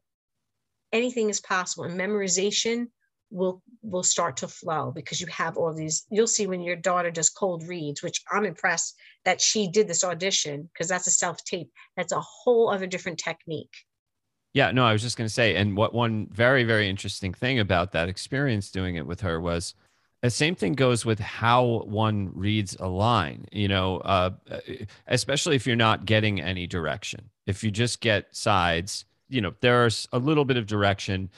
anything is possible. And memorization will will start to flow because you have all these you'll see when your daughter does cold reads which i'm impressed that she did this audition because that's a self tape that's a whole other different technique yeah no i was just going to say and what one very very interesting thing about that experience doing it with her was the same thing goes with how one reads a line you know uh, especially if you're not getting any direction if you just get sides you know, there's a little bit of direction.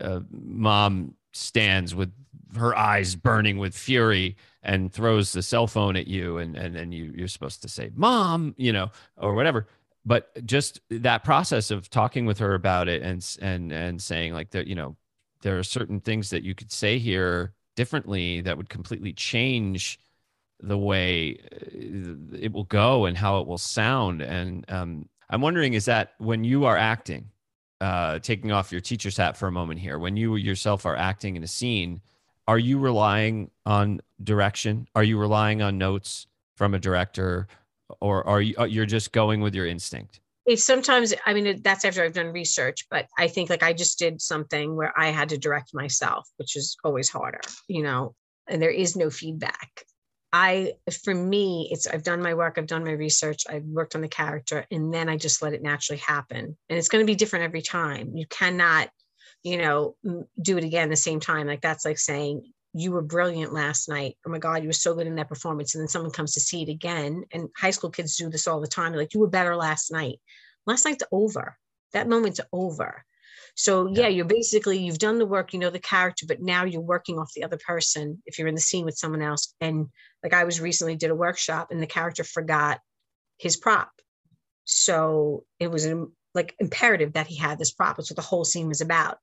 Uh, mom stands with her eyes burning with fury and throws the cell phone at you, and and then you you're supposed to say, "Mom," you know, or whatever. But just that process of talking with her about it and and and saying like that, you know, there are certain things that you could say here differently that would completely change the way uh, it will go and how it will sound. And um, I'm wondering, is that when you are acting, uh, taking off your teacher's hat for a moment here, when you yourself are acting in a scene, are you relying on direction? Are you relying on notes from a director, or are you uh, you're just going with your instinct? If sometimes, I mean, that's after I've done research, but I think like I just did something where I had to direct myself, which is always harder, you know, and there is no feedback. I, for me, it's I've done my work, I've done my research, I've worked on the character, and then I just let it naturally happen. And it's going to be different every time. You cannot, you know, do it again the same time. Like that's like saying you were brilliant last night. Oh my God, you were so good in that performance. And then someone comes to see it again. And high school kids do this all the time. They're like, you were better last night. Last night's over. That moment's over. So yeah, you're basically you've done the work, you know the character, but now you're working off the other person if you're in the scene with someone else. And like I was recently did a workshop and the character forgot his prop. So it was um, like imperative that he had this prop. That's what the whole scene was about.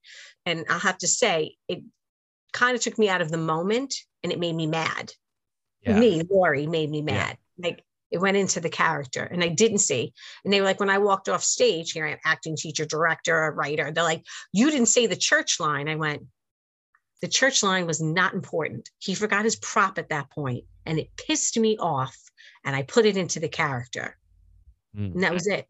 And I'll have to say, it kind of took me out of the moment and it made me mad. Yeah. Me, Laurie, made me mad. Yeah. Like it went into the character and I didn't see. And they were like, when I walked off stage, here I am, acting teacher, director, writer. They're like, you didn't say the church line. I went, the church line was not important. He forgot his prop at that point and it pissed me off. And I put it into the character. Mm. And that was it.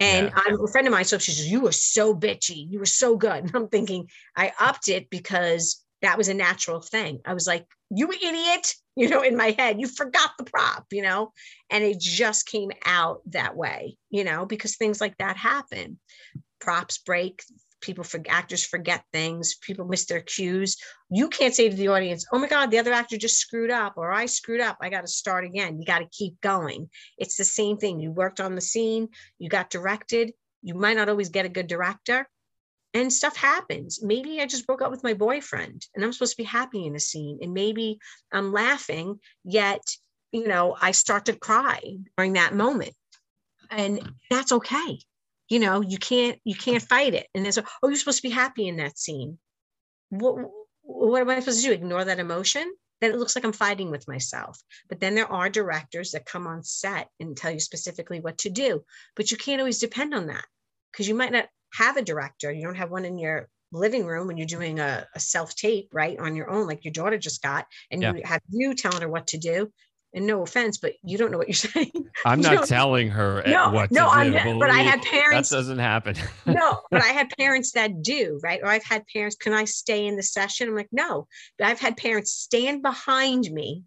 And yeah. I'm a friend of mine. So she says, You were so bitchy. You were so good. And I'm thinking, I upped it because that was a natural thing. I was like, You idiot you know, in my head. You forgot the prop, you know, and it just came out that way, you know, because things like that happen. Props break, people actors forget things, people miss their cues. You can't say to the audience, "Oh my God, the other actor just screwed up," or "I screwed up. I got to start again." You got to keep going. It's the same thing. You worked on the scene, you got directed. You might not always get a good director, and stuff happens. Maybe I just broke up with my boyfriend and I'm supposed to be happy in a scene. And maybe I'm laughing, yet, you know, I start to cry during that moment. And that's okay. You know, you can't you can't fight it. And a, oh, you're supposed to be happy in that scene. What what am I supposed to do? Ignore that emotion? Then it looks like I'm fighting with myself. But then there are directors that come on set and tell you specifically what to do. But you can't always depend on that because you might not have a director. You don't have one in your living room when you're doing a, a self tape, right, on your own, like your daughter just got, and yeah. you have you telling her what to do. And no offense, but you don't know what you're saying. I'm not telling her no, what no, to. I'm, but I had parents. That doesn't happen. no, but I had parents that do, right? Or I've had parents, can I stay in the session? I'm like, no. But I've had parents stand behind me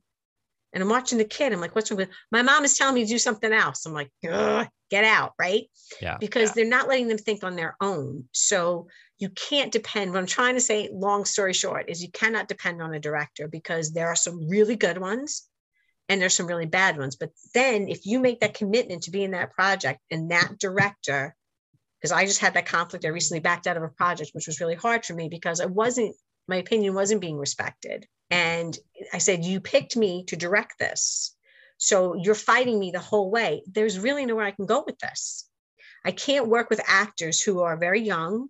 and I'm watching the kid. I'm like, what's wrong with my mom is telling me to do something else. I'm like, get out, right? Yeah. Because yeah. they're not letting them think on their own. So you can't depend. What I'm trying to say, long story short, is you cannot depend on a director because there are some really good ones and there's some really bad ones. But then if you make that commitment to be in that project and that director, because I just had that conflict, I recently backed out of a project, which was really hard for me because I wasn't My opinion wasn't being respected. And I said, You picked me to direct this. So you're fighting me the whole way. There's really nowhere I can go with this. I can't work with actors who are very young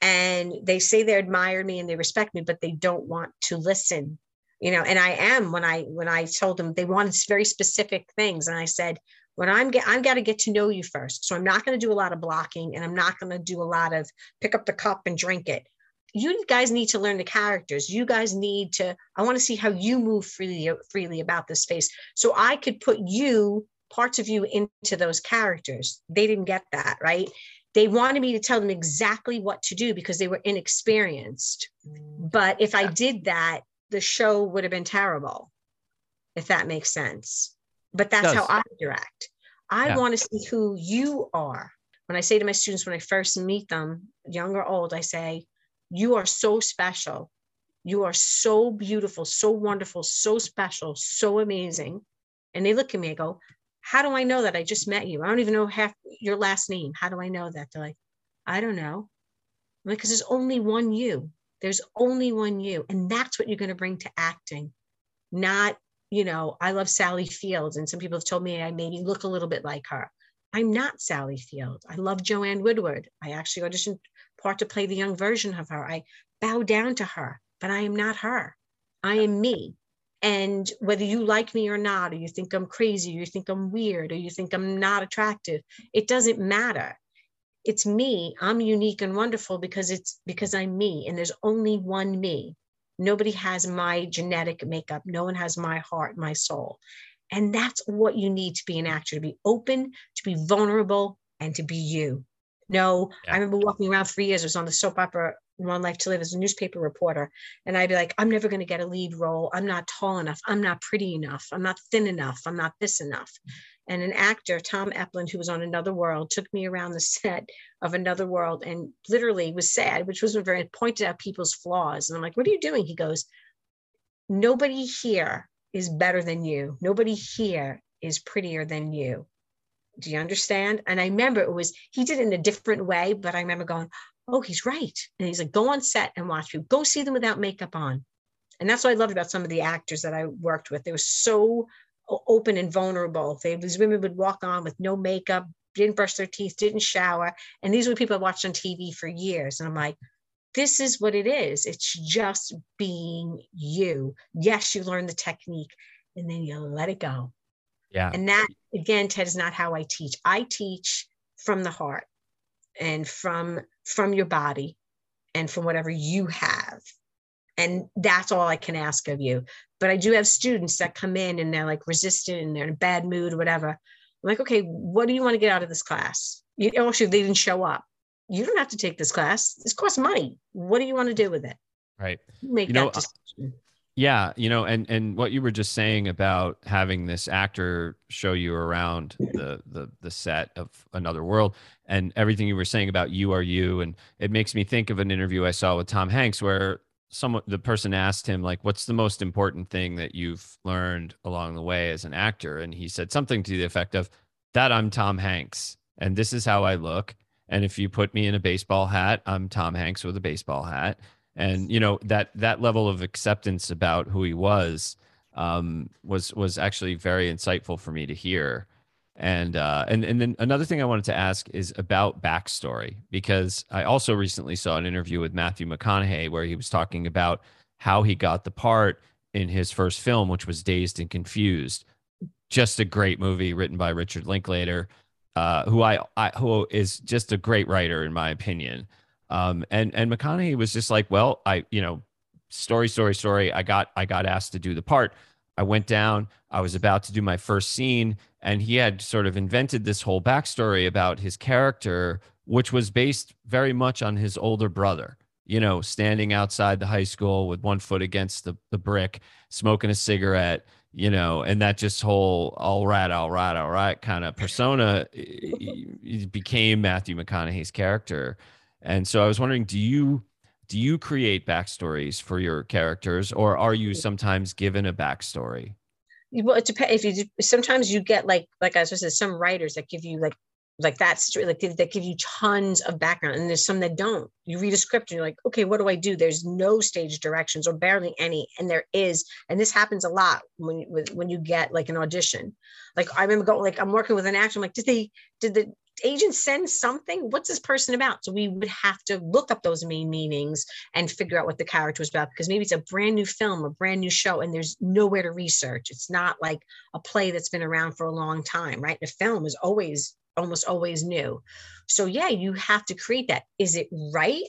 and they say they admire me and they respect me, but they don't want to listen. You know, and I am when I when I told them they wanted very specific things. And I said, when I'm get I've got to get to know you first. So I'm not going to do a lot of blocking and I'm not going to do a lot of pick up the cup and drink it. You guys need to learn the characters. You guys need to, I want to see how you move freely freely about this space. So I could put you, parts of you into those characters. They didn't get that, right? They wanted me to tell them exactly what to do because they were inexperienced. But if I did that, the show would have been terrible, if that makes sense but that's how I direct. I yeah. want to see who you are. When I say to my students, when I first meet them, young or old, I say, You are so special. You are so beautiful, so wonderful, so special, so amazing. And they look at me and go, How do I know that? I just met you. I don't even know half your last name. How do I know that? They're like, I don't know. Because there's only one you. There's only one you. And that's what you're going to bring to acting, not you know, I love Sally Fields, and some people have told me I maybe look a little bit like her. I'm not Sally Field. I love Joanne Woodward. I actually auditioned part to play the young version of her. I bow down to her, but I am not her. I am me. And whether you like me or not, or you think I'm crazy, or you think I'm weird, or you think I'm not attractive, it doesn't matter. It's me. I'm unique and wonderful because it's because I'm me, and there's only one me. Nobody has my genetic makeup. No one has my heart, my soul. And that's what you need to be an actor to be open, to be vulnerable, and to be you. No, yeah. I remember walking around for years. I was on the soap opera One Life to Live as a newspaper reporter. And I'd be like, I'm never going to get a lead role. I'm not tall enough. I'm not pretty enough. I'm not thin enough. I'm not this enough and an actor, Tom Eplin, who was on Another World, took me around the set of Another World and literally was sad, which wasn't very, pointed out people's flaws. And I'm like, what are you doing? He goes, nobody here is better than you. Nobody here is prettier than you. Do you understand? And I remember it was, he did it in a different way, but I remember going, oh, he's right. And he's like, go on set and watch you. Go see them without makeup on. And that's what I loved about some of the actors that I worked with. They were so open and vulnerable. They, these women would walk on with no makeup, didn't brush their teeth, didn't shower. And these were people I watched on TV for years. And I'm like, this is what it is. It's just being you. Yes, you learn the technique and then you let it go. Yeah. And that, again, Ted, is not how I teach. I teach from the heart and from from your body and from whatever you have. And that's all i can ask of you. But i do have students that come in and they're like resistant and they're in a bad mood or whatever. I'm like okay what do you want to get out of this class? You, actually they didn't show up. You don't have to take this class. This costs money. What do you want to do with it? Right. Make you that know, uh, decision yeah you know and and what you were just saying about having this actor show you around the the the set of another world and everything you were saying about you are you and it makes me think of an interview i saw with tom hanks where someone the person asked him like what's the most important thing that you've learned along the way as an actor? And he said something to the effect of that I'm Tom Hanks and this is how I look and if you put me in a baseball hat I'm Tom Hanks with a baseball hat and you know that that level of acceptance about who he was um, was was actually very insightful for me to hear and uh, and and then another thing I wanted to ask is about backstory because I also recently saw an interview with Matthew McConaughey where he was talking about how he got the part in his first film, which was Dazed and Confused. Just a great movie written by Richard Linklater, uh, who I, I who is just a great writer in my opinion. Um, and and McConaughey was just like, well, I you know, story, story, story. I got I got asked to do the part. I went down. I was about to do my first scene, and he had sort of invented this whole backstory about his character, which was based very much on his older brother. You know, standing outside the high school with one foot against the, the brick, smoking a cigarette, you know, and that just whole all right, all right, all right kind of persona became Matthew McConaughey's character. And so I was wondering, do you do you create backstories for your characters or are you sometimes given a backstory? Well it depends if you sometimes you get like like i was saying some writers that give you like like that's like that give you tons of background and there's some that don't. You read a script and you're like okay what do i do? There's no stage directions or barely any and there is and this happens a lot when you when you get like an audition. Like i remember going like i'm working with an actor i'm like did they did the agent send something what's this person about so we would have to look up those main meanings and figure out what the character was about because maybe it's a brand new film a brand new show and there's nowhere to research it's not like a play that's been around for a long time right the film is always almost always new. So yeah, you have to create that. Is it right?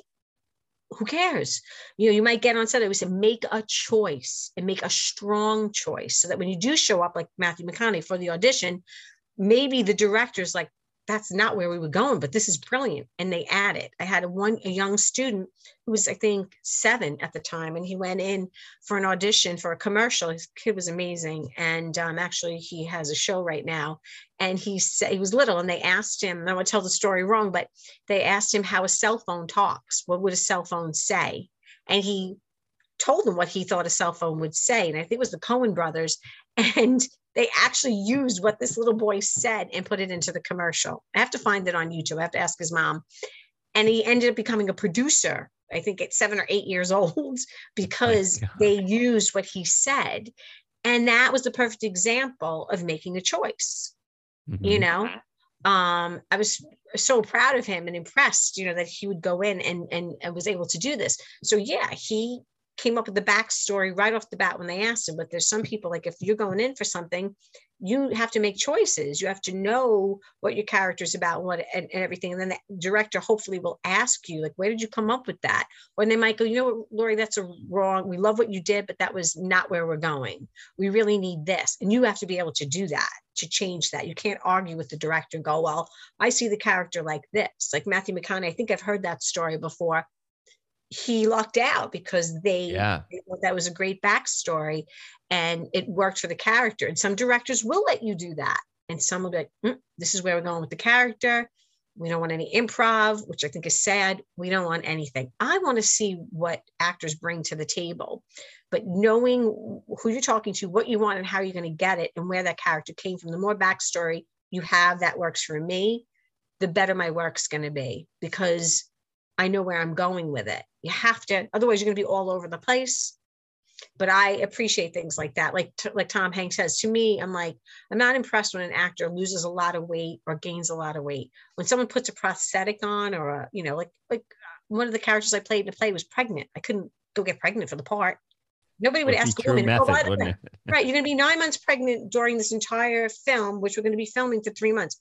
Who cares? You know, you might get on set. We said make a choice and make a strong choice so that when you do show up, like Matthew McConaughey for the audition, maybe the director's like, that's not where we were going, but this is brilliant. And they added. I had a one a young student who was, I think, seven at the time, and he went in for an audition for a commercial. His kid was amazing, and um, actually, he has a show right now. And he said he was little, and they asked him. I want to tell the story wrong, but they asked him how a cell phone talks. What would a cell phone say? And he told them what he thought a cell phone would say. And I think it was the Coen brothers. And they actually used what this little boy said and put it into the commercial. I have to find it on YouTube. I have to ask his mom. And he ended up becoming a producer, I think at seven or eight years old, because they used what he said. And that was the perfect example of making a choice. Mm-hmm. You know, um, I was so proud of him and impressed, you know, that he would go in and, and, and was able to do this. So yeah, he came up with the backstory right off the bat when they asked him. But there's some people like if you're going in for something, you have to make choices. You have to know what your character's about, what and, and, everything. And then the director hopefully will ask you, like, where did you come up with that? Or they might go, you know what, Laurie, that's a wrong. We love what you did, but that was not where we're going. We really need this. And you have to be able to do that, to change that. You can't argue with the director and go, well, I see the character like this. Like Matthew McConaughey, I think I've heard that story before he lucked out because they, yeah. they that was a great backstory and it worked for the character. And some directors will let you do that. And some will be like, mm, this is where we're going with the character. We don't want any improv, which I think is sad. We don't want anything. I want to see what actors bring to the table. But knowing who you're talking to, what you want, and how you're going to get it, and where that character came from, the more backstory you have that works for me, the better my work's going to be because I know where I'm going with it. You have to, otherwise you're going to be all over the place. But I appreciate things like that. Like like Tom Hanks says to me, I'm like, I'm not impressed when an actor loses a lot of weight or gains a lot of weight. When someone puts a prosthetic on, or a, you know, like like one of the characters I played in the play was pregnant. I couldn't go get pregnant for the part. Nobody would ask a woman, oh, method, oh, right? You're going to be nine months pregnant during this entire film, which we're going to be filming for three months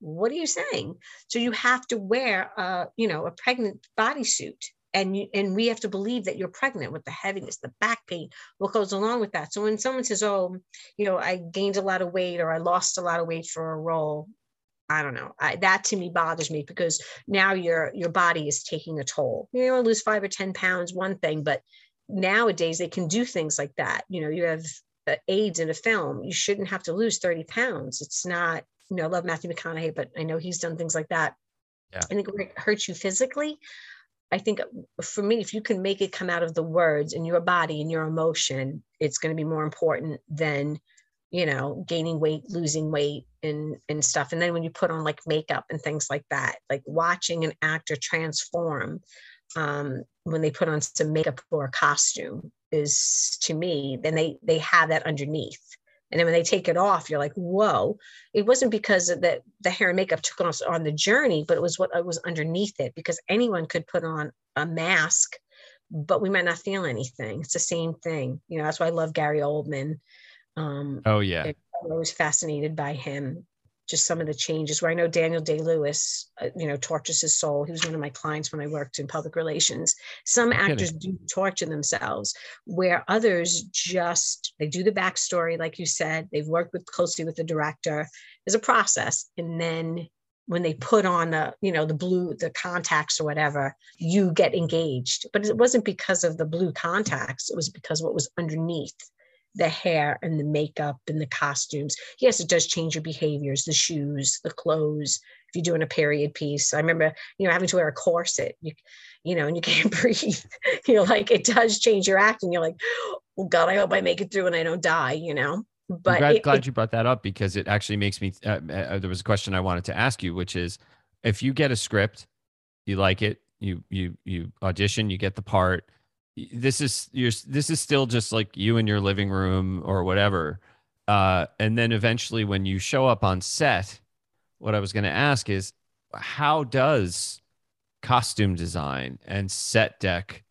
what are you saying? So you have to wear a you know a pregnant bodysuit and you and we have to believe that you're pregnant with the heaviness the back pain what goes along with that. So when someone says oh you know i gained a lot of weight or i lost a lot of weight for a role i don't know. I, that to me bothers me because now your your body is taking a toll. You know lose five or ten pounds one thing but nowadays they can do things like that. You know you have aids in a film. You shouldn't have to lose 30 pounds. It's not you know, I love Matthew McConaughey, but I know he's done things like that. Yeah. I think it hurts you physically. I think for me, if you can make it come out of the words in your body and your emotion, it's going to be more important than, you know, gaining weight, losing weight, and and stuff. And then when you put on like makeup and things like that, like watching an actor transform um, when they put on some makeup or a costume is to me, then they they have that underneath and then when they take it off, you're like, whoa. It wasn't because the, the hair and makeup took us on the journey, but it was what was underneath it because anyone could put on a mask, but we might not feel anything. It's the same thing. You know, that's why I love Gary Oldman. Um, oh, yeah. I was fascinated by him just some of the changes where I know Daniel Day Lewis, uh, you know, tortures his soul. He was one of my clients when I worked in public relations. Some actors do torture themselves, where others just they do the backstory, like you said. They've worked with closely with the director. There's a process, and then when they put on the you know the blue the contacts or whatever you get engaged but it wasn't because of the blue contacts it was because what was underneath the hair and the makeup and the costumes. Yes, it does change your behaviors, the shoes, the clothes. If you're doing a period piece, I remember, you know, having to wear a corset, you, you know, and you can't breathe. You're like, it does change your acting. You're like, well, God, I hope I make it through and I don't die, you know? But I'm glad, it, glad it, you brought that up because it actually makes me. Uh, uh, there was a question I wanted to ask you, which is, if you get a script, you like it, you you you audition, you get the part. This is you're this is still just like you in your living room or whatever. Uh, and then eventually, when you show up on set, what I was going to ask is, how does costume design and set deck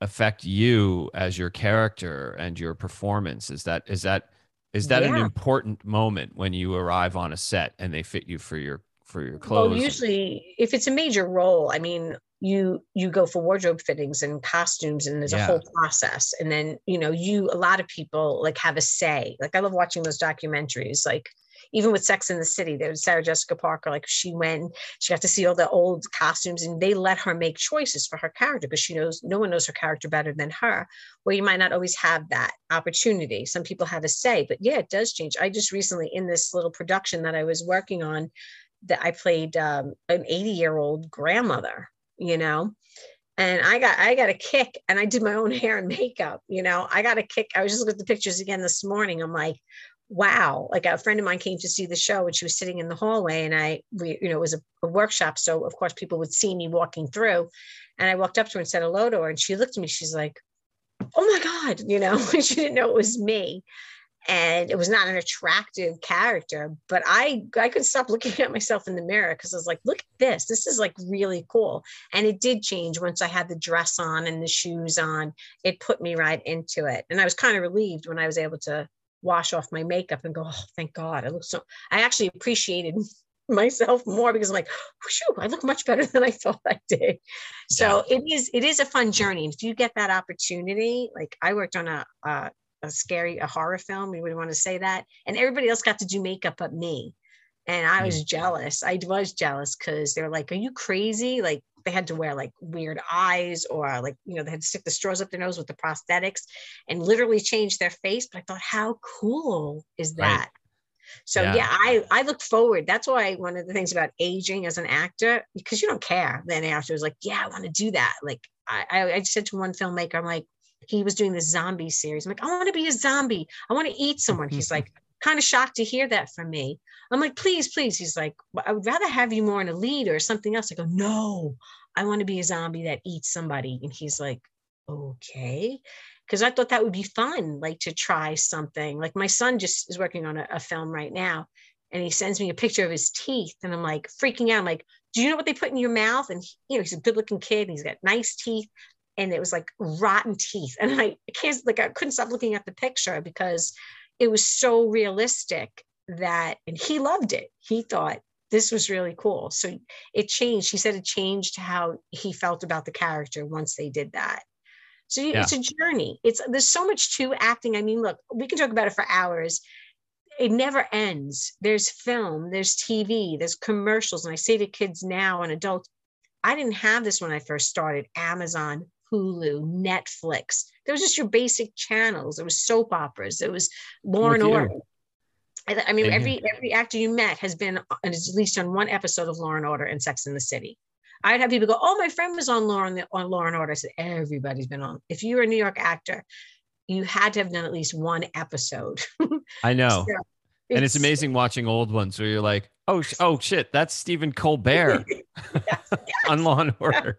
affect you as your character and your performance? Is that is that is that yeah. an important moment when you arrive on a set and they fit you for your for your clothes? Well, usually if it's a major role, I mean, you you go for wardrobe fittings and costumes and there's yeah. a whole process and then you know you a lot of people like have a say like i love watching those documentaries like even with Sex in the City, there was Sarah Jessica Parker. Like she went, she got to see all the old costumes, and they let her make choices for her character because she knows no one knows her character better than her. Where you might not always have that opportunity. Some people have a say, but yeah, it does change. I just recently in this little production that I was working on, that I played um, an 80 year old grandmother. You know, and I got I got a kick and I did my own hair and makeup, you know. I got a kick. I was just looking at the pictures again this morning. I'm like, wow like a friend of mine came to see the show and she was sitting in the hallway and i we you know it was a, a, workshop so of course people would see me walking through and i walked up to her and said hello to her and she looked at me she's like oh my god you know she didn't know it was me and it was not an attractive character but i i couldn't stop looking at myself in the mirror because i was like look at this this is like really cool and it did change once i had the dress on and the shoes on it put me right into it and i was kind of relieved when i was able to wash off my makeup and go, oh, thank God. I look so, I actually appreciated myself more because I'm like, shoo, I look much better than I thought I did. So yeah. it is, it is a fun journey. If you get that opportunity, like I worked on a, a, a scary, a horror film, we would want to say that. And everybody else got to do makeup but me. And I was mm. jealous. I was jealous because they were like, Are you crazy? Like they had to wear like weird eyes or like, you know, they had to stick the straws up their nose with the prosthetics and literally change their face. But I thought, how cool is that? Right. So yeah. yeah, I I look forward. That's why one of the things about aging as an actor, because you don't care. Then after was like, yeah, I want to do that. Like I, I, I said to one filmmaker, I'm like, he was doing the zombie series. I'm like, I want to be a zombie. I want to eat someone. He's like, kind of shocked to hear that from me. I'm like, please, please. He's like, I would rather have you more in a lead or something else. I go, no, I want to be a zombie that eats somebody. And he's like, okay. Because I thought that would be fun, like to try something. Like my son just is working on a, a film right now and he sends me a picture of his teeth and I'm like freaking out. I'm like, do you know what they put in your mouth? And he, you know, he's a good looking kid and he's got nice teeth and it was like rotten teeth. And I can't like I couldn't stop looking at the picture because it was so realistic that and he loved it. He thought this was really cool. So it changed. He said it changed how he felt about the character once they did that. So yeah. it's a journey. It's there's so much to acting. I mean look we can talk about it for hours. It never ends. There's film there's tv there's commercials and i say to kids now and adults i didn't have this when i first started amazon Hulu, Netflix. There was just your basic channels. There was soap operas. There was Law and Order. I mean, every every actor you met has been uh, at least on one episode of Law and Order and Sex in the City. I'd have people go, "Oh, my friend was on Law and on Law and Order." I said, "Everybody's been on. If you're a New York actor, you had to have done at least one episode." I know, so and it's amazing watching old ones where you're like, "Oh, oh shit, that's Stephen Colbert yes, on Law and Order."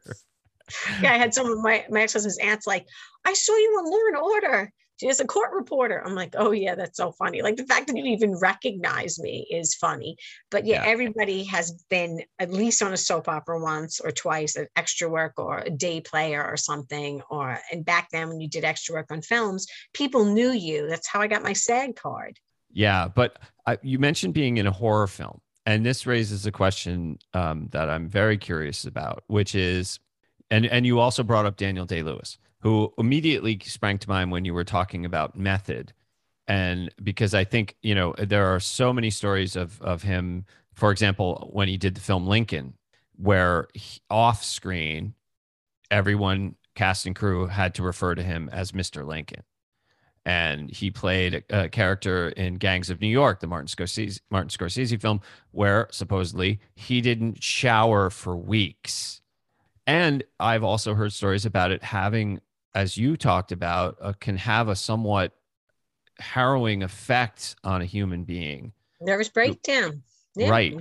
yeah, I had some of my, my ex-husband's aunts like, I saw you on Law and Order. She's a court reporter. I'm like, oh yeah, that's so funny. Like the fact that you even recognize me is funny. But yeah, yeah, everybody has been at least on a soap opera once or twice, an extra work or a day player or something. Or and back then when you did extra work on films, people knew you. That's how I got my SAG card. Yeah, but uh, you mentioned being in a horror film, and this raises a question um, that I'm very curious about, which is and and you also brought up Daniel Day Lewis, who immediately sprang to mind when you were talking about method, and because I think you know there are so many stories of of him. For example, when he did the film Lincoln, where he, off screen, everyone cast and crew had to refer to him as Mr. Lincoln. And he played a, a character in Gangs of New York, the Martin Scorsese Martin Scorsese film, where supposedly he didn't shower for weeks and I've also heard stories about it having, as you talked about, uh, can have a somewhat harrowing effect on a human being. Nervous breakdown. Yeah. Right.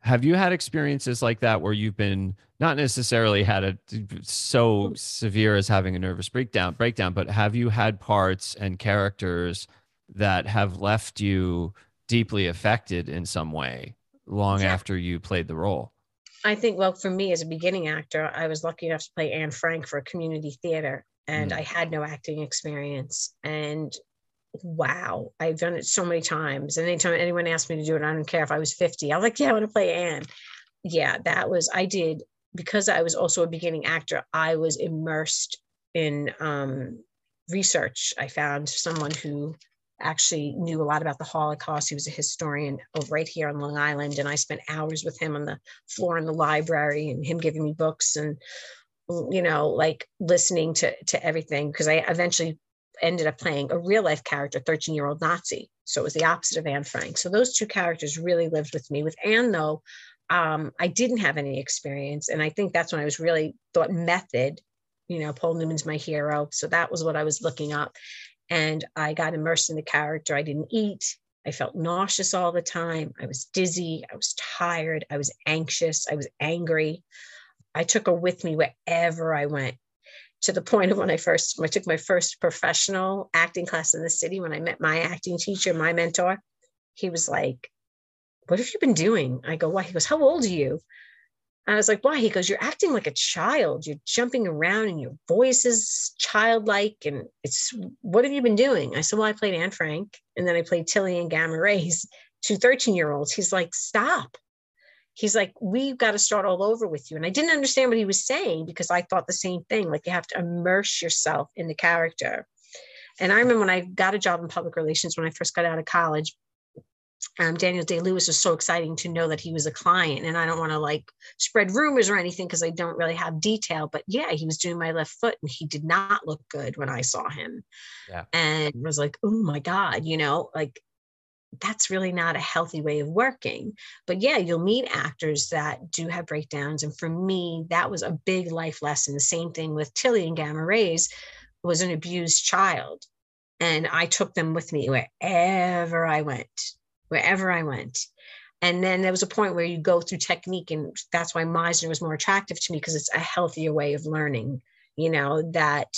Have you had experiences like that where you've been not necessarily had a so severe as having a nervous breakdown breakdown, but have you had parts and characters that have left you deeply affected in some way long yeah. after you played the role? I think, well, for me as a beginning actor, I was lucky enough to play Anne Frank for a community theater, and mm. I had no acting experience. And wow, I've done it so many times. And anytime anyone asked me to do it, I don't care if I was 50. I'm like, yeah, I want to play Anne. Yeah, that was, I did, because I was also a beginning actor, I was immersed in um, research. I found someone who actually knew a lot about the Holocaust. He was a historian over right here on Long Island. And I spent hours with him on the floor in the library and him giving me books and, you know, like listening to, to everything. Because I eventually ended up playing a real life character, 13 year old Nazi. So it was the opposite of Anne Frank. So those two characters really lived with me. With Anne, though, um, I didn't have any experience. And I think that's when I was really thought method. You know, Paul Newman's my hero. So that was what I was looking up and I got immersed in the character. I didn't eat. I felt nauseous all the time. I was dizzy. I was tired. I was anxious. I was angry. I took her with me wherever I went to the point of when I first, when I took my first professional acting class in the city, when I met my acting teacher, my mentor, he was like, What have you been doing? I go, Why? He goes, How old are you? I was like, why? He goes, You're acting like a child. You're jumping around and your voice is childlike. And it's, what have you been doing? I said, Well, I played Anne Frank and then I played Tillie and Gamma Rays, two 13 year olds. He's like, Stop. He's like, We've got to start all over with you. And I didn't understand what he was saying because I thought the same thing. Like, you have to immerse yourself in the character. And I remember when I got a job in public relations when I first got out of college, um, Daniel Day Lewis was so exciting to know that he was a client. And I don't want to like spread rumors or anything because I don't really have detail. But yeah, he was doing my left foot and he did not look good when I saw him. Yeah. And was like, oh my God, you know, like that's really not a healthy way of working. But yeah, you'll meet actors that do have breakdowns. And for me, that was a big life lesson. The same thing with Tillie and Gamma Rays was an abused child. And I took them with me wherever I went wherever I went. And then there was a point where you go through technique, and that's why Meisner was more attractive to me because it's a healthier way of learning. You know that,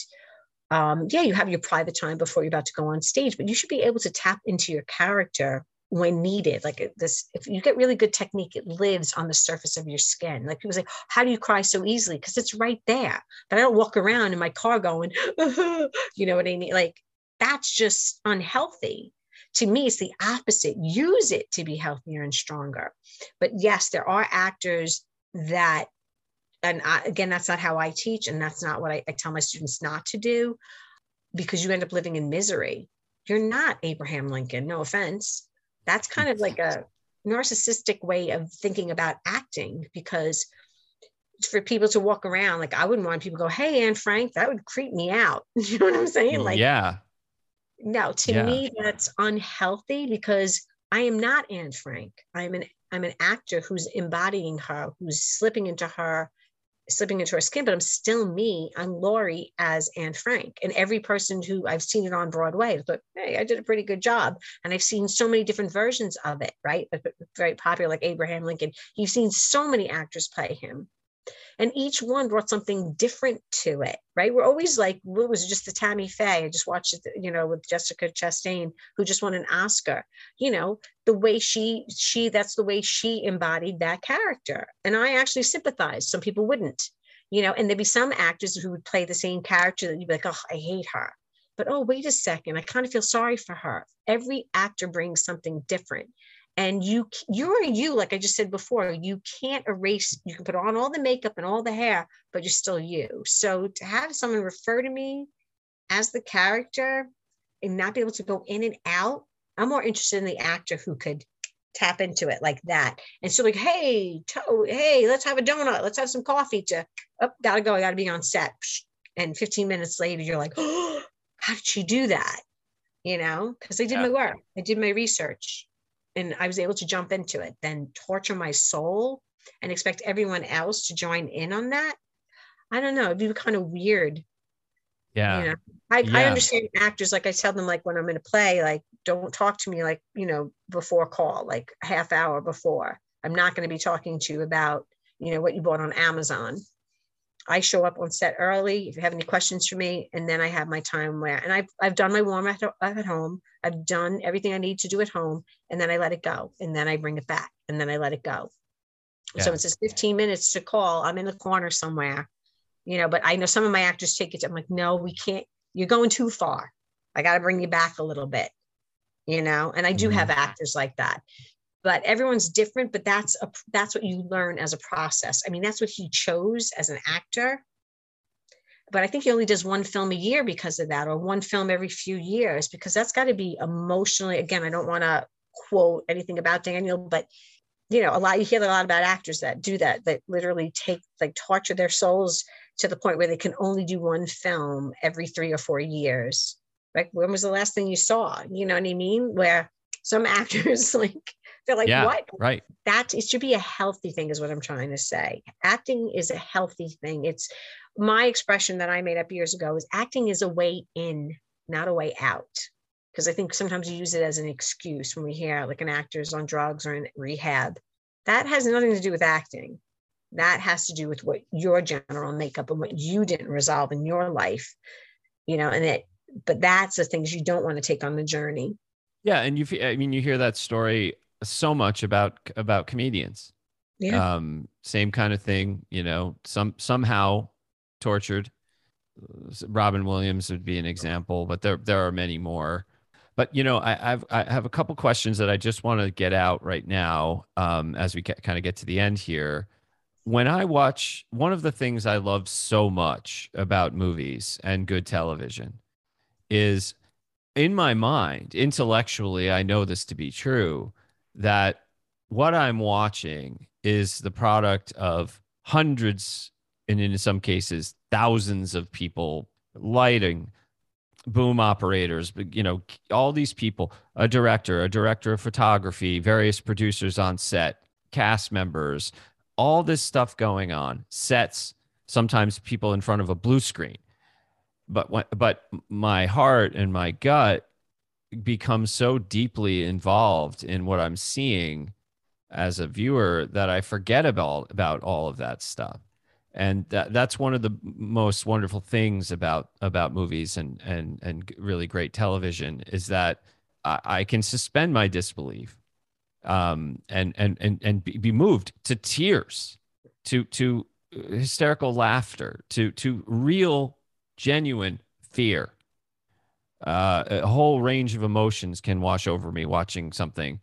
um, yeah, you have your private time before you're about to go on stage, but you should be able to tap into your character when needed. Like this, if you get really good technique, it lives on the surface of your skin. Like people say, "How do you cry so easily?" Because it's right there. But I don't walk around in my car going, you know what I mean? Like that's just unhealthy to me it's the opposite. Use it to be healthier and stronger. But yes there are actors that and I, again that's not how i teach and that's not what I, I tell my students not to do because you end up living in misery. You're not abraham lincoln no offense. That's kind of like a narcissistic way of thinking about acting because for people to walk around like i wouldn't want people to go hey anne frank that would creep me out. You know what i'm saying? Like yeah no, to yeah. me, that's unhealthy because I am not Anne Frank. I'm an I'm an actor who's embodying her, who's slipping into her, slipping into her skin, but I'm still me. I'm Laurie as Anne Frank. And every person who I've seen it on Broadway, thought, hey, I did a pretty good job. And I've seen so many different versions of it, right? Very popular, like Abraham Lincoln. You've seen so many actors play him and each one brought something different to it right? We're always like what was just the tammy faye? I just watched it you know with jessica chastain who just won an oscar. You know the way she she that's the way she embodied that character. And i actually sympathize some people wouldn't you know and there'd be some actors who would play the same character that you'd be like oh i hate her. But oh wait a second. I kind of feel sorry for her. Every actor brings something different and you you're you like i just said before you can't erase you can put on all the makeup and all the hair but you're still you. So to have someone refer to me as the character and not be able to go in and out i'm more interested in the actor who could tap into it like that. And so like hey to- hey let's have a donut let's have some coffee to oh gotta go i gotta be on set. And 15 minutes later you're like oh how did she do that? You know because i did yeah. my work i did my research and I was able to jump into it, then torture my soul and expect everyone else to join in on that. I don't know. It'd be kind of weird Yeah. You know, I, Yeah. I understand actors, like I tell them, like when I'm in a play, like don't talk to me like, you know, before call, like half hour before. I'm not going to be talking to you about, you know, what you bought on Amazon. I show up on set early. If you have any questions for me, and then I have my time where, and I've, I've done my warm up at home. I've done everything I need to do at home, and then I let it go, and then I bring it back, and then I let it go. So Yeah. it says 15 minutes to call. I'm in the corner somewhere, you know. But I know some of my actors take it. I'm like, no, we can't. You're going too far. I got to bring you back a little bit, you know. And I do Mhm. have actors like that but everyone's different but that's a that's what you learn as a process. I mean that's what he chose as an actor. But i think he only does one film a year because of that or one film every few years because that's got to be emotionally again i don't want to quote anything about daniel but you know a lot you hear a lot about actors that do that that literally take like torture their souls to the point where they can only do one film every three or four years. Like when was the last thing you saw? You know what i mean? Where some actors like they're like yeah. what? Right. that it should be a healthy thing is what i'm trying to say. Acting is a healthy thing. It's my expression that i made up years ago is acting is a way in not a way out. Because i think sometimes you use it as an excuse when we hear like an actor's on drugs or in rehab. That has nothing to do with acting. That has to do with what your general makeup and what you didn't resolve in your life you know and it but that's the things you don't want to take on the journey. Yeah, and you I mean you hear that story so much about about comedians. yeah Um same kind of thing, you know, some somehow tortured. Robin Williams would be an example, but there there are many more. But you know, I I've, I have a couple questions that I just want to get out right now um, as we kind of get to the end here. When I watch, one of the things I love so much about movies and good television is in my mind, intellectually, I know this to be true, that what I'm watching is the product of hundreds and in some cases thousands of people lighting boom operators you know all these people a director a director of photography various producers on set cast members all this stuff going on sets sometimes people in front of a blue screen. But but my heart and my gut become so deeply involved in what I'm seeing as a viewer that I forget about about all of that stuff. And that, that's one of the most wonderful things about about movies and and and really great television is that I, I can suspend my disbelief um, and and and and be, moved to tears, to to hysterical laughter, to to real genuine fear uh, a whole range of emotions can wash over me watching something.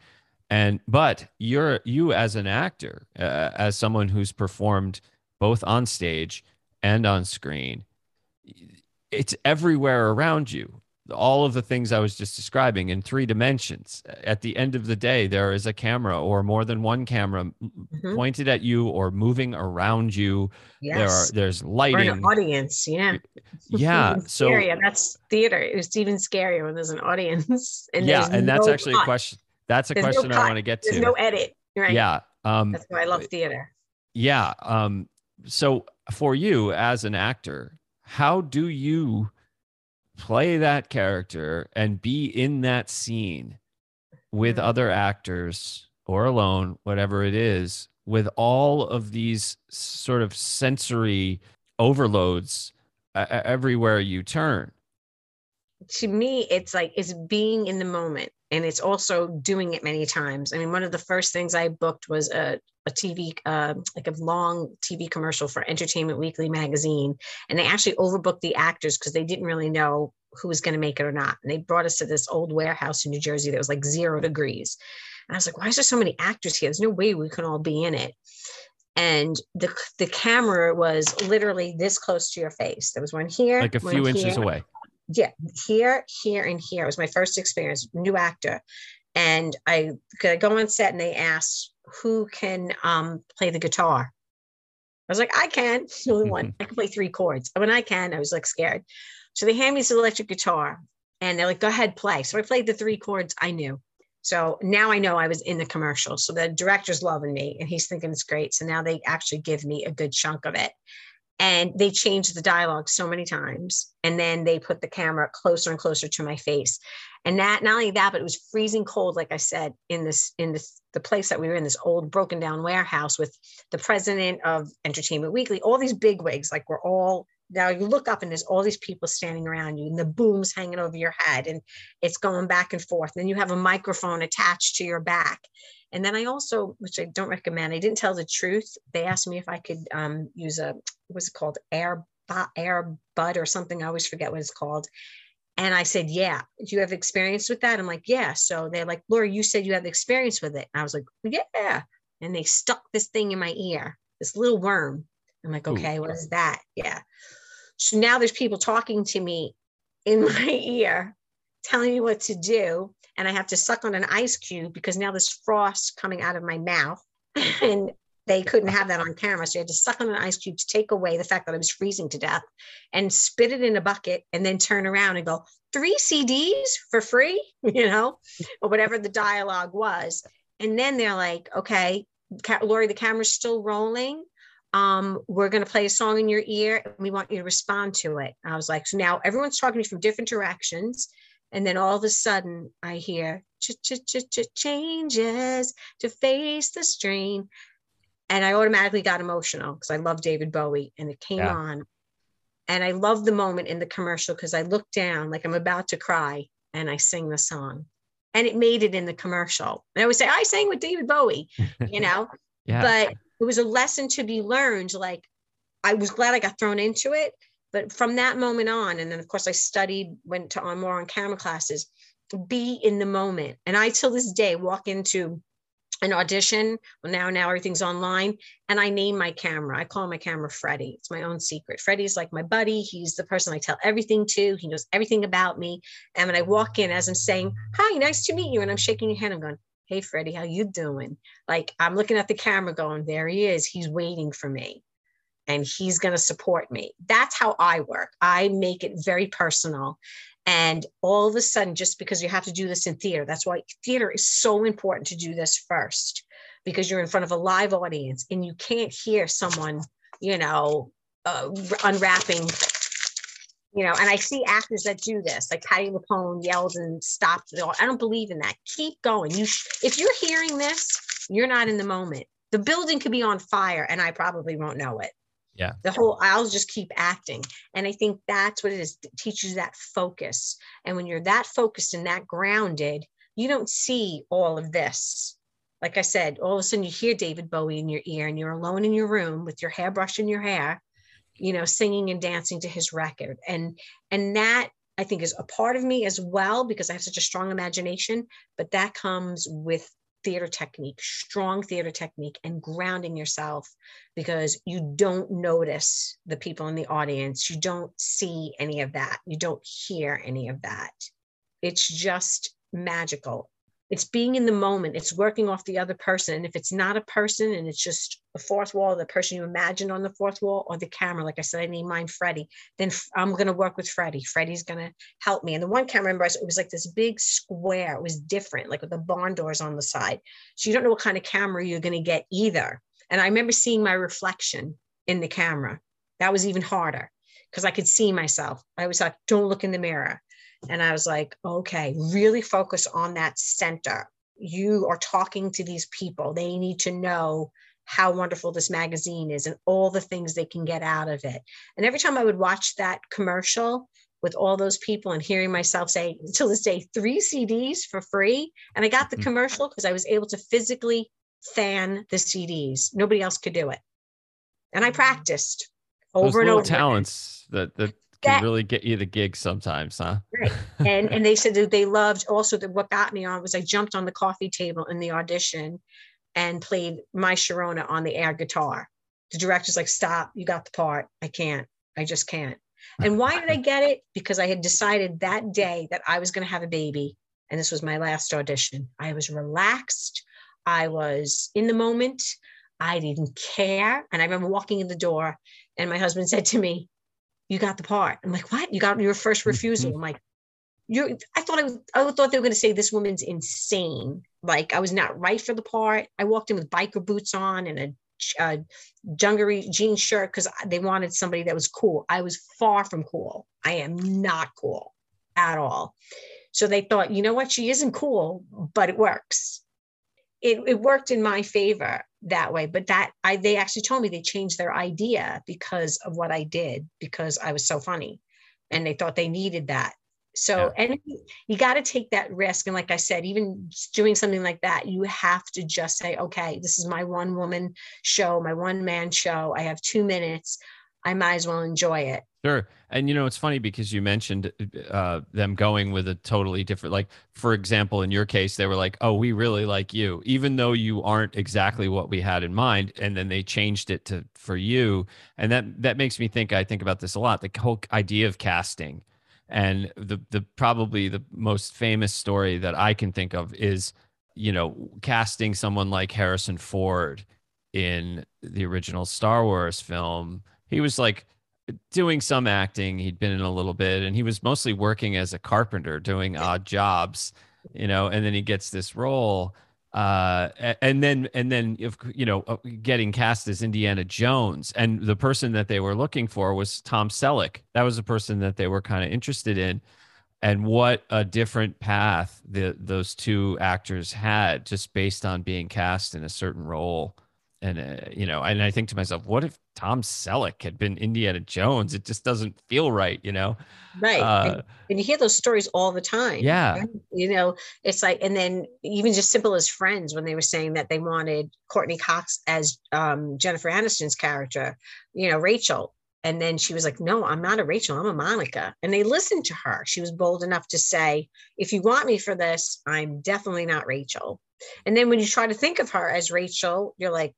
And but you're you as an actor uh, as someone who's performed both on stage and on screen it's everywhere around you all of the things i was just describing in three dimensions. At the end of the day there is a camera or more than one camera Mhm. pointed at you or moving around you. There are yes. there's or lighting. an audience yeah yeah so scarier. that's theater. It's even scarier when there's an audience and yeah and that's no actually a question that's a There's no question i want to get to. there's to. no edit right? Yeah um that's why i love theater. yeah um so for you as an actor how do you play that character and be in that scene with Mhm. other actors or alone whatever it is with all of these sort of sensory overloads uh, everywhere you turn to me it's like it's being in the moment and it's also doing it many times. I mean one of the first things i booked was a, a tv uh, like a long tv commercial for entertainment weekly magazine and they actually overbooked the actors because they didn't really know who was going to make it or not and they brought us to this old warehouse in new jersey that was like zero degrees and i was like why is there so many actors here? There's no way we can all be in it. And the the camera was literally this close to your face. There was one here like a few inches here, away yeah here here and here. It was my first experience new actor. And i go on set and they asked who can um play the guitar? I was like i can. The only one. I can play three chords. When i can i was like scared. So they hand me this electric guitar and they're like go ahead play. So i played the three chords i knew. So now i know i was in the commercial. So the director's loving me and he's thinking it's great. So now they actually give me a good chunk of it and they changed the dialogue so many times and then they put the camera closer and closer to my face. And that not only that but it was freezing cold like i said in this in this the place that we were in this old broken down warehouse with the president of entertainment weekly all these big wigs like we're all now you look up and there's all these people standing around you and the booms hanging over your head and it's going back and forth. And then you have a microphone attached to your back and then i also which i don't recommend i didn't tell the truth. They asked me if i could um, use a what's it called? Air air bud or something. I always forget what it's called. And i said yeah do you have experience with that? I'm like yeah. So they're like laura you said you have experience with it. And i was like yeah. And they stuck this thing in my ear this little worm. I'm like okay Ooh. what is that? Yeah. So now there's people talking to me in my ear, telling me what to do. And I have to suck on an ice cube because now there's frost coming out of my mouth. and they couldn't have that on camera. So you had to suck on an ice cube to take away the fact that I was freezing to death and spit it in a bucket and then turn around and go, three CDs for free, you know, or whatever the dialogue was. And then they're like, okay, Laurie, the camera's still rolling um, we're going to play a song in your ear and we want you to respond to it. I was like, so now everyone's talking to me from different directions. And then all of a sudden I hear changes to face the strain. And I automatically got emotional because I love David Bowie and it came yeah. on. And I love the moment in the commercial because I look down like I'm about to cry and I sing the song. And it made it in the commercial. And I would say, I sang with David Bowie, you know? yeah. But it was a lesson to be learned. Like I was glad I got thrown into it. But from that moment on, and then of course I studied, went to on more on camera classes, be in the moment. And I till this day walk into an audition. Well, now now everything's online, and I name my camera. I call my camera Freddie. It's my own secret. Freddie's like my buddy. He's the person I tell everything to. He knows everything about me. And when I walk in, as I'm saying, "Hi, nice to meet you," and I'm shaking your hand, I'm going, hey freddie how you doing like i'm looking at the camera going there he is he's waiting for me and he's going to support me that's how i work i make it very personal and all of a sudden just because you have to do this in theater that's why theater is so important to do this first because you're in front of a live audience and you can't hear someone you know uh, unwrapping you know, and I see actors that do this, like Patti LuPone yells and stops. I don't believe in that. Keep going. You, sh- if you're hearing this, you're not in the moment. The building could be on fire, and I probably won't know it. Yeah. The whole, I'll just keep acting, and I think that's what it is. It teaches that focus, and when you're that focused and that grounded, you don't see all of this. Like I said, all of a sudden you hear David Bowie in your ear, and you're alone in your room with your hairbrush in your hair, you know singing and dancing to his record and and that i think is a part of me as well because i have such a strong imagination but that comes with theater technique strong theater technique and grounding yourself because you don't notice the people in the audience. You don't see any of that. You don't hear any of that. It's just magical it's being in the moment. It's working off the other person. And if it's not a person and it's just the fourth wall the person you imagined on the fourth wall or the camera like i said i named mine freddie then i'm going to work with freddie freddie's going to help me. And the one camera remember it was like this big square. It was different like with the barn doors on the side. So you don't know what kind of camera you're going to get either. And i remember seeing my reflection in the camera. That was even harder because i could see myself. I was like don't look in the mirror and I was like, okay, really focus on that center. You are talking to these people. They need to know how wonderful this magazine is and all the things they can get out of it. And every time I would watch that commercial with all those people and hearing myself say, until this day, three CDs for free. And I got the mm-hmm. commercial because I was able to physically fan the CDs. Nobody else could do it. And I practiced over Those and over. talents that that can really get you the gig sometimes, huh? Right. And and they said that they loved also that what got me on was I jumped on the coffee table in the audition and played my Sharona on the air guitar. The director's like, stop, you got the part. I can't. I just can't. And why did I get it? Because I had decided that day that I was going to have a baby. And this was my last audition. I was relaxed. I was in the moment. I didn't care. And I remember walking in the door, and my husband said to me, you got the part. I'm like, what? You got your first mm-hmm. refusal. I'm like, you I thought I, was, I thought they were going to say this woman's insane. Like I was not right for the part. I walked in with biker boots on and a uh, dungaree jean shirt because they wanted somebody that was cool. I was far from cool. I am not cool at all. So they thought, you know what, she isn't cool, but it works. It, it worked in my favor that way. But that I they actually told me they changed their idea because of what I did because I was so funny, and they thought they needed that. So, yeah. and you got to take that risk. And like I said, even doing something like that, you have to just say, okay, this is my one woman show, my one man show. I have two minutes. I might as well enjoy it. Sure. And you know, it's funny because you mentioned uh, them going with a totally different, like, for example, in your case, they were like, oh, we really like you, even though you aren't exactly what we had in mind. And then they changed it to for you. And that, that makes me think, I think about this a lot the whole idea of casting. And the, the probably the most famous story that I can think of is, you know, casting someone like Harrison Ford in the original Star Wars film. He was like, doing some acting. He'd been in a little bit, and he was mostly working as a carpenter, doing odd jobs, you know. And then he gets this role, uh, and then and then if you know, uh, getting cast as Indiana Jones, and the person that they were looking for was Tom Selleck. That was the person that they were kind of interested in. And what a different path the, those two actors had just based on being cast in a certain role and uh, you know, and I think to myself, what if Tom Selleck had been Indiana Jones? It just doesn't feel right, you know. Right, uh, and, and, you hear those stories all the time. Yeah, right? you know, it's like, and then even just simple as Friends, when they were saying that they wanted Courteney Cox as um, Jennifer Aniston's character, you know, Rachel, and then she was like, No, I'm not a Rachel, I'm a Monica. And they listened to her. She was bold enough to say, If you want me for this, I'm definitely not Rachel. And then when you try to think of her as Rachel, you're like,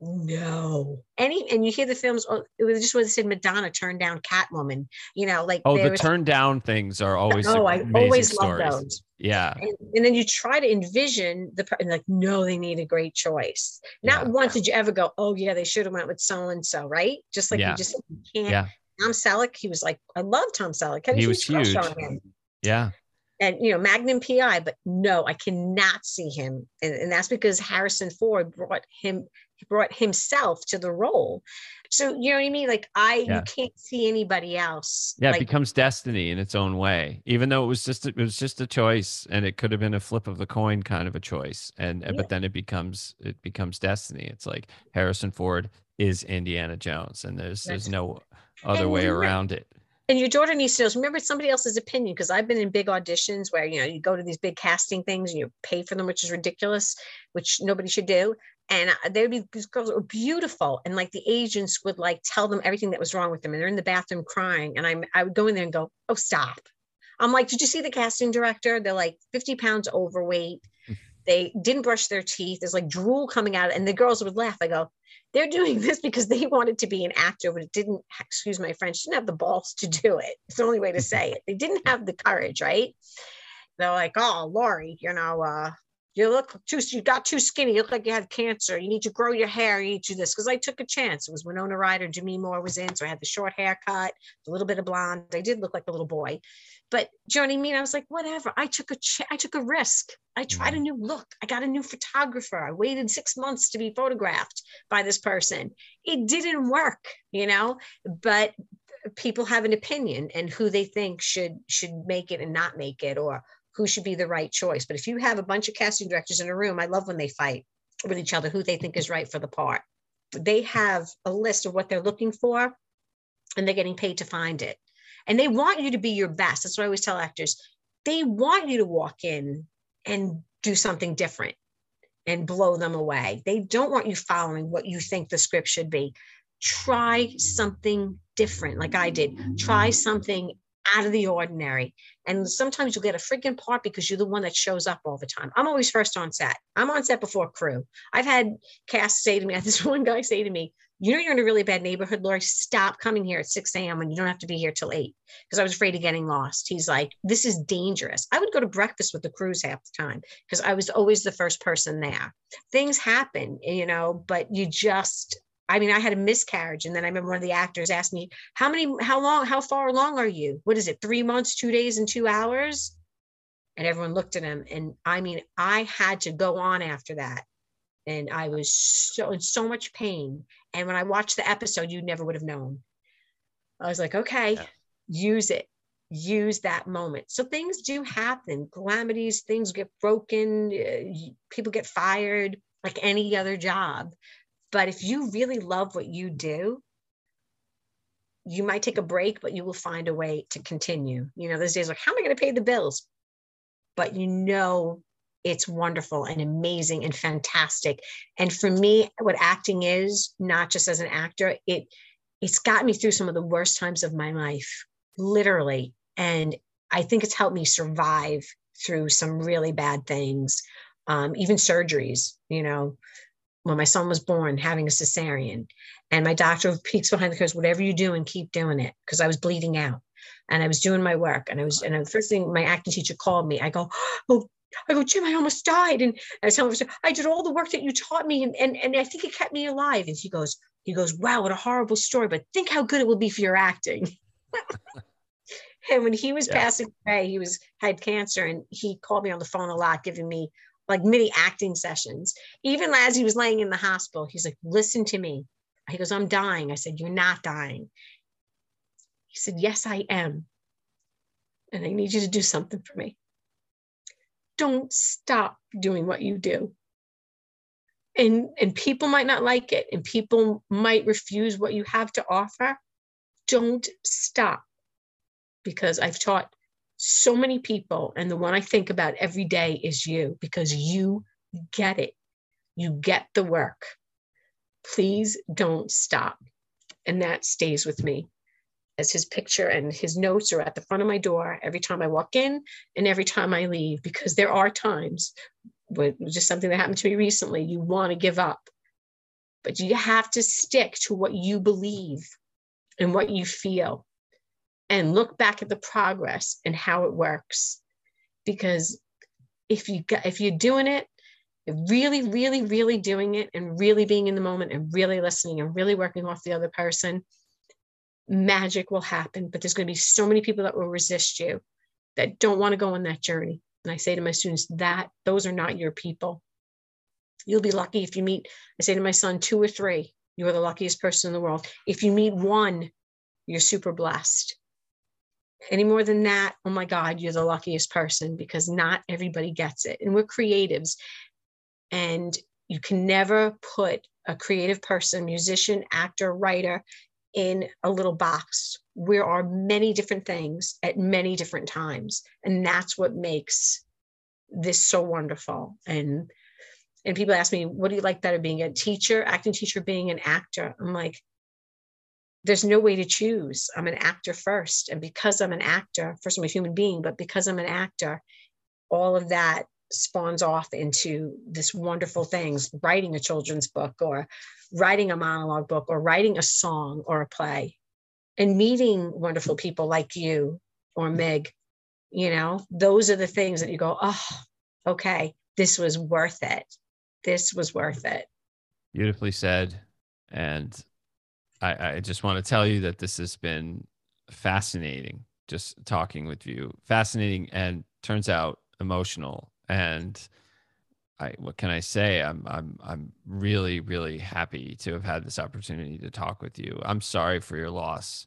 no. Any and you hear the films. Oh, it was just what it said. Madonna turned down Catwoman. You know, like oh, the was, turn down things are always oh, I always stories. love those. Yeah. And, and, then you try to envision the and like, no, they need a great choice. Not yeah. once did you ever go, oh yeah, they should have went with so and so, right? Just like yeah. you just you can't. Yeah. Tom Selleck, he was like, I love Tom Selleck. He was huge. Yeah and you know magnum pi but no i cannot see him. And, and that's because harrison ford brought him brought himself to the role. So you know what i mean? Like i yeah. you can't see anybody else yeah like, it becomes destiny in its own way. Even though it was just it was just a choice and it could have been a flip of the coin kind of a choice and yeah. but then it becomes it becomes destiny. It's like harrison ford is indiana jones and there's there's no other way around it and your daughter needs to know remember somebody else's opinion because i've been in big auditions where you know you go to these big casting things and you pay for them which is ridiculous which nobody should do. And uh, there would be these girls were beautiful and like the agents would like tell them everything that was wrong with them and they're in the bathroom crying and i'm i would go in there and go oh stop. I'm like did you see the casting director? They're like 50 pounds overweight they didn't brush their teeth there's like drool coming out and the girls would laugh i go they're doing this because they wanted to be an actor, but it didn't, excuse my French, didn't have the balls to do it. It's the only way to say it. They didn't have the courage, right? They're like, oh, Laurie, you know, uh, you look too, you got too skinny. You look like you have cancer. You need to grow your hair. You need to do this. Because I took a chance. It was Winona Ryder, Demi Moore was in. So I had the short haircut, a little bit of blonde. I did look like a little boy. But you know what I mean? I was like, whatever. I took a ch- I took a risk. I tried a mm-hmm. new look. I got a new photographer. I waited six months to be photographed by this person. It didn't work, you know. But people have an opinion and who they think should should make it and not make it, or who should be the right choice. But if you have a bunch of casting directors in a room, I love when they fight with each other who they think is right for the part. They have a list of what they're looking for, and they're getting paid to find it and they want you to be your best. That's what I always tell actors. They want you to walk in and do something different and blow them away. They don't want you following what you think the script should be. Try something different, like I did. Try something out of the ordinary. And sometimes you'll get a freaking part because you're the one that shows up all the time. I'm always first on set. I'm on set before crew. I've had cast say to me, I had this one guy say to me, you know you're in a really bad neighborhood, Laurie. Stop coming here at 6 a.m. when you don't have to be here till 8 because I was afraid of getting lost. He's like, this is dangerous. I would go to breakfast with the crews half the time because I was always the first person there. Things happen, you know, but you just I mean, I had a miscarriage. And then I remember one of the actors asked me, How many, how long, how far along are you? What is it, three months, two days, and two hours? And everyone looked at him. And I mean, I had to go on after that and I was so in so much pain. And when I watched the episode, you never would have known. I was like, okay, yeah. use it, use that moment. So things do happen, calamities, things get broken, uh, people get fired, like any other job. But if you really love what you do, you might take a break, but you will find a way to continue. You know, those days like, how am I going to pay the bills? But you know, it's wonderful and amazing and fantastic. And for me, what acting is, not just as an actor, it it's got me through some of the worst times of my life, literally. And I think it's helped me survive through some really bad things, um, even surgeries. You know, when my son was born, having a cesarean, and my doctor peeks behind the curtains, whatever you do and keep doing it, because I was bleeding out and I was doing my work. And I was, and the first thing my acting teacher called me, I go, Oh, I go, Jim, I almost died. And I tell him, I did all the work that you taught me. And, and, and I think it kept me alive. And he goes, he goes, wow, what a horrible story, but think how good it will be for your acting. and when he was yeah. passing away, he was had cancer and he called me on the phone a lot, giving me like mini acting sessions. Even as he was laying in the hospital, he's like, listen to me. He goes, I'm dying. I said, You're not dying. He said, Yes, I am. And I need you to do something for me. Don't stop doing what you do. And, and people might not like it, and people might refuse what you have to offer. Don't stop because I've taught so many people, and the one I think about every day is you because you get it. You get the work please don't stop. And that stays with me as his picture and his notes are at the front of my door every time I walk in and every time I leave, because there are times, with just something that happened to me recently, you want to give up. But you have to stick to what you believe and what you feel and look back at the progress and how it works. Because if you if you're doing it really, really, really doing it and really being in the moment and really listening and really working off the other person, magic will happen. But there's going to be so many people that will resist you that don't want to go on that journey. And I say to my students that those are not your people. You'll be lucky if you meet, I say to my son, two or three, you are the luckiest person in the world. If you meet one, you're super blessed. Any more than that, oh my God, you're the luckiest person because not everybody gets it. And we're creatives. And you can never put a creative person, musician, actor, writer in a little box. We are many different things at many different times. And that's what makes this so wonderful. And and people ask me, what do you like better, being a teacher, acting teacher, being an actor? I'm like, there's no way to choose. I'm an actor first. And because I'm an actor, first I'm a human being, but because I'm an actor, all of that spawns off into this wonderful things writing a children's book or writing a monologue book or writing a song or a play and meeting wonderful people like you or mm-hmm. Mig you know those are the things that you go oh okay this was worth it. This was worth it. Beautifully said. And i i just want to tell you that this has been fascinating just talking with you. Fascinating and turns out emotional. And I what can I say? I'm I'm I'm really really happy to have had this opportunity to talk with you. I'm sorry for your loss.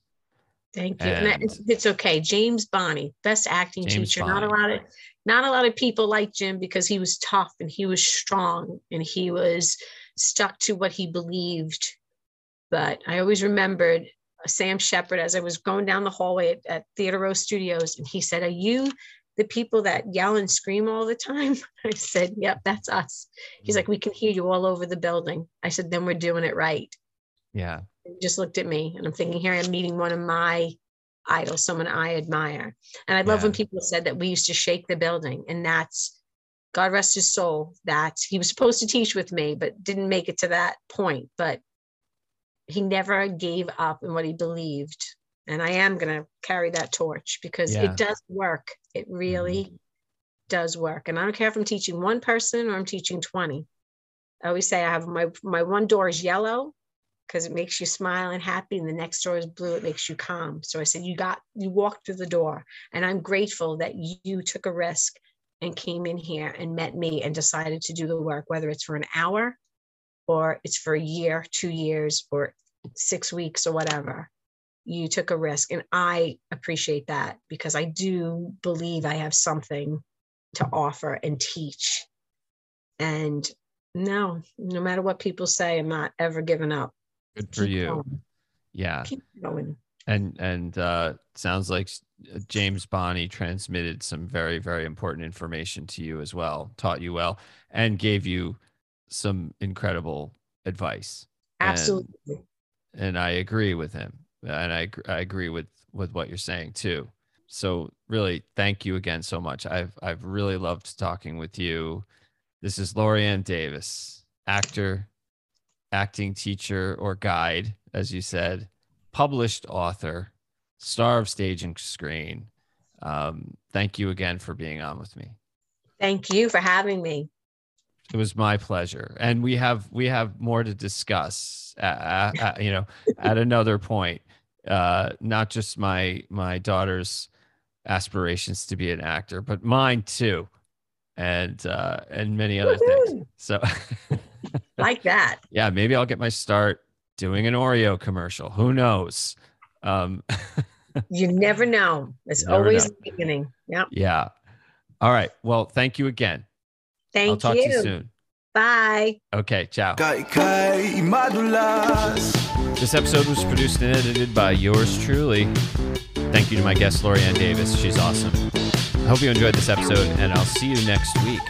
Thank you. And, and it's, okay. James Bonney, best acting James teacher. Bonney. Not a lot of not a lot of people like Jim because he was tough and he was strong and he was stuck to what he believed. But I always remembered Sam Shepard as I was going down the hallway at, at Theater Row Studios, and he said, "Are you the people that yell and scream all the time? I said, Yep, that's us. He's mm. like, We can hear you all over the building. I said, Then we're doing it right. Yeah. He just looked at me and I'm thinking, Here I'm meeting one of my idols, someone I admire. And I love yeah. when people said that we used to shake the building. And that's God rest his soul, that he was supposed to teach with me, but didn't make it to that point. But he never gave up in what he believed and I am going to carry that torch because yeah. it does work. It really mm-hmm. does work. And I don't care if I'm teaching one person or I'm teaching 20. I always say I have my my one door is yellow because it makes you smile and happy and the next door is blue it makes you calm so i said you got you walked through the door and i'm grateful that you took a risk and came in here and met me and decided to do the work whether it's for an hour or it's for a year, two years, or six weeks or whatever. You took a risk. And I appreciate that because I do believe I have something to offer and teach. And no, no matter what people say, I'm not ever giving up. Good for Keep you. Going. Yeah. Keep going. And and uh sounds like James Bonney transmitted some very very important information to you as well, taught you well, and gave you some incredible advice. Absolutely. And, and I agree with him, and I I agree with with what you're saying too. So really, thank you again so much. I've I've really loved talking with you. This is Laurie Ann Davis, actor, acting teacher or guide, as you said, published author, star of stage and screen. Um, thank you again for being on with me. Thank you for having me. It was my pleasure, and we have we have more to discuss. Uh, uh, you know, at another point, uh, not just my my daughter's aspirations to be an actor, but mine too, and uh, and many other Woo-hoo! things. So, like that. Yeah, maybe I'll get my start doing an Oreo commercial. Who knows? Um, you never know. It's never always know. beginning. Yeah. Yeah. All right. Well, thank you again. Thank you. I'll talk you. to you soon. Bye. Okay, ciao. This episode was produced and edited by yours truly. Thank you to my guest, Laurie Ann Davis. She's awesome. I hope you enjoyed this episode, and I'll see you next week.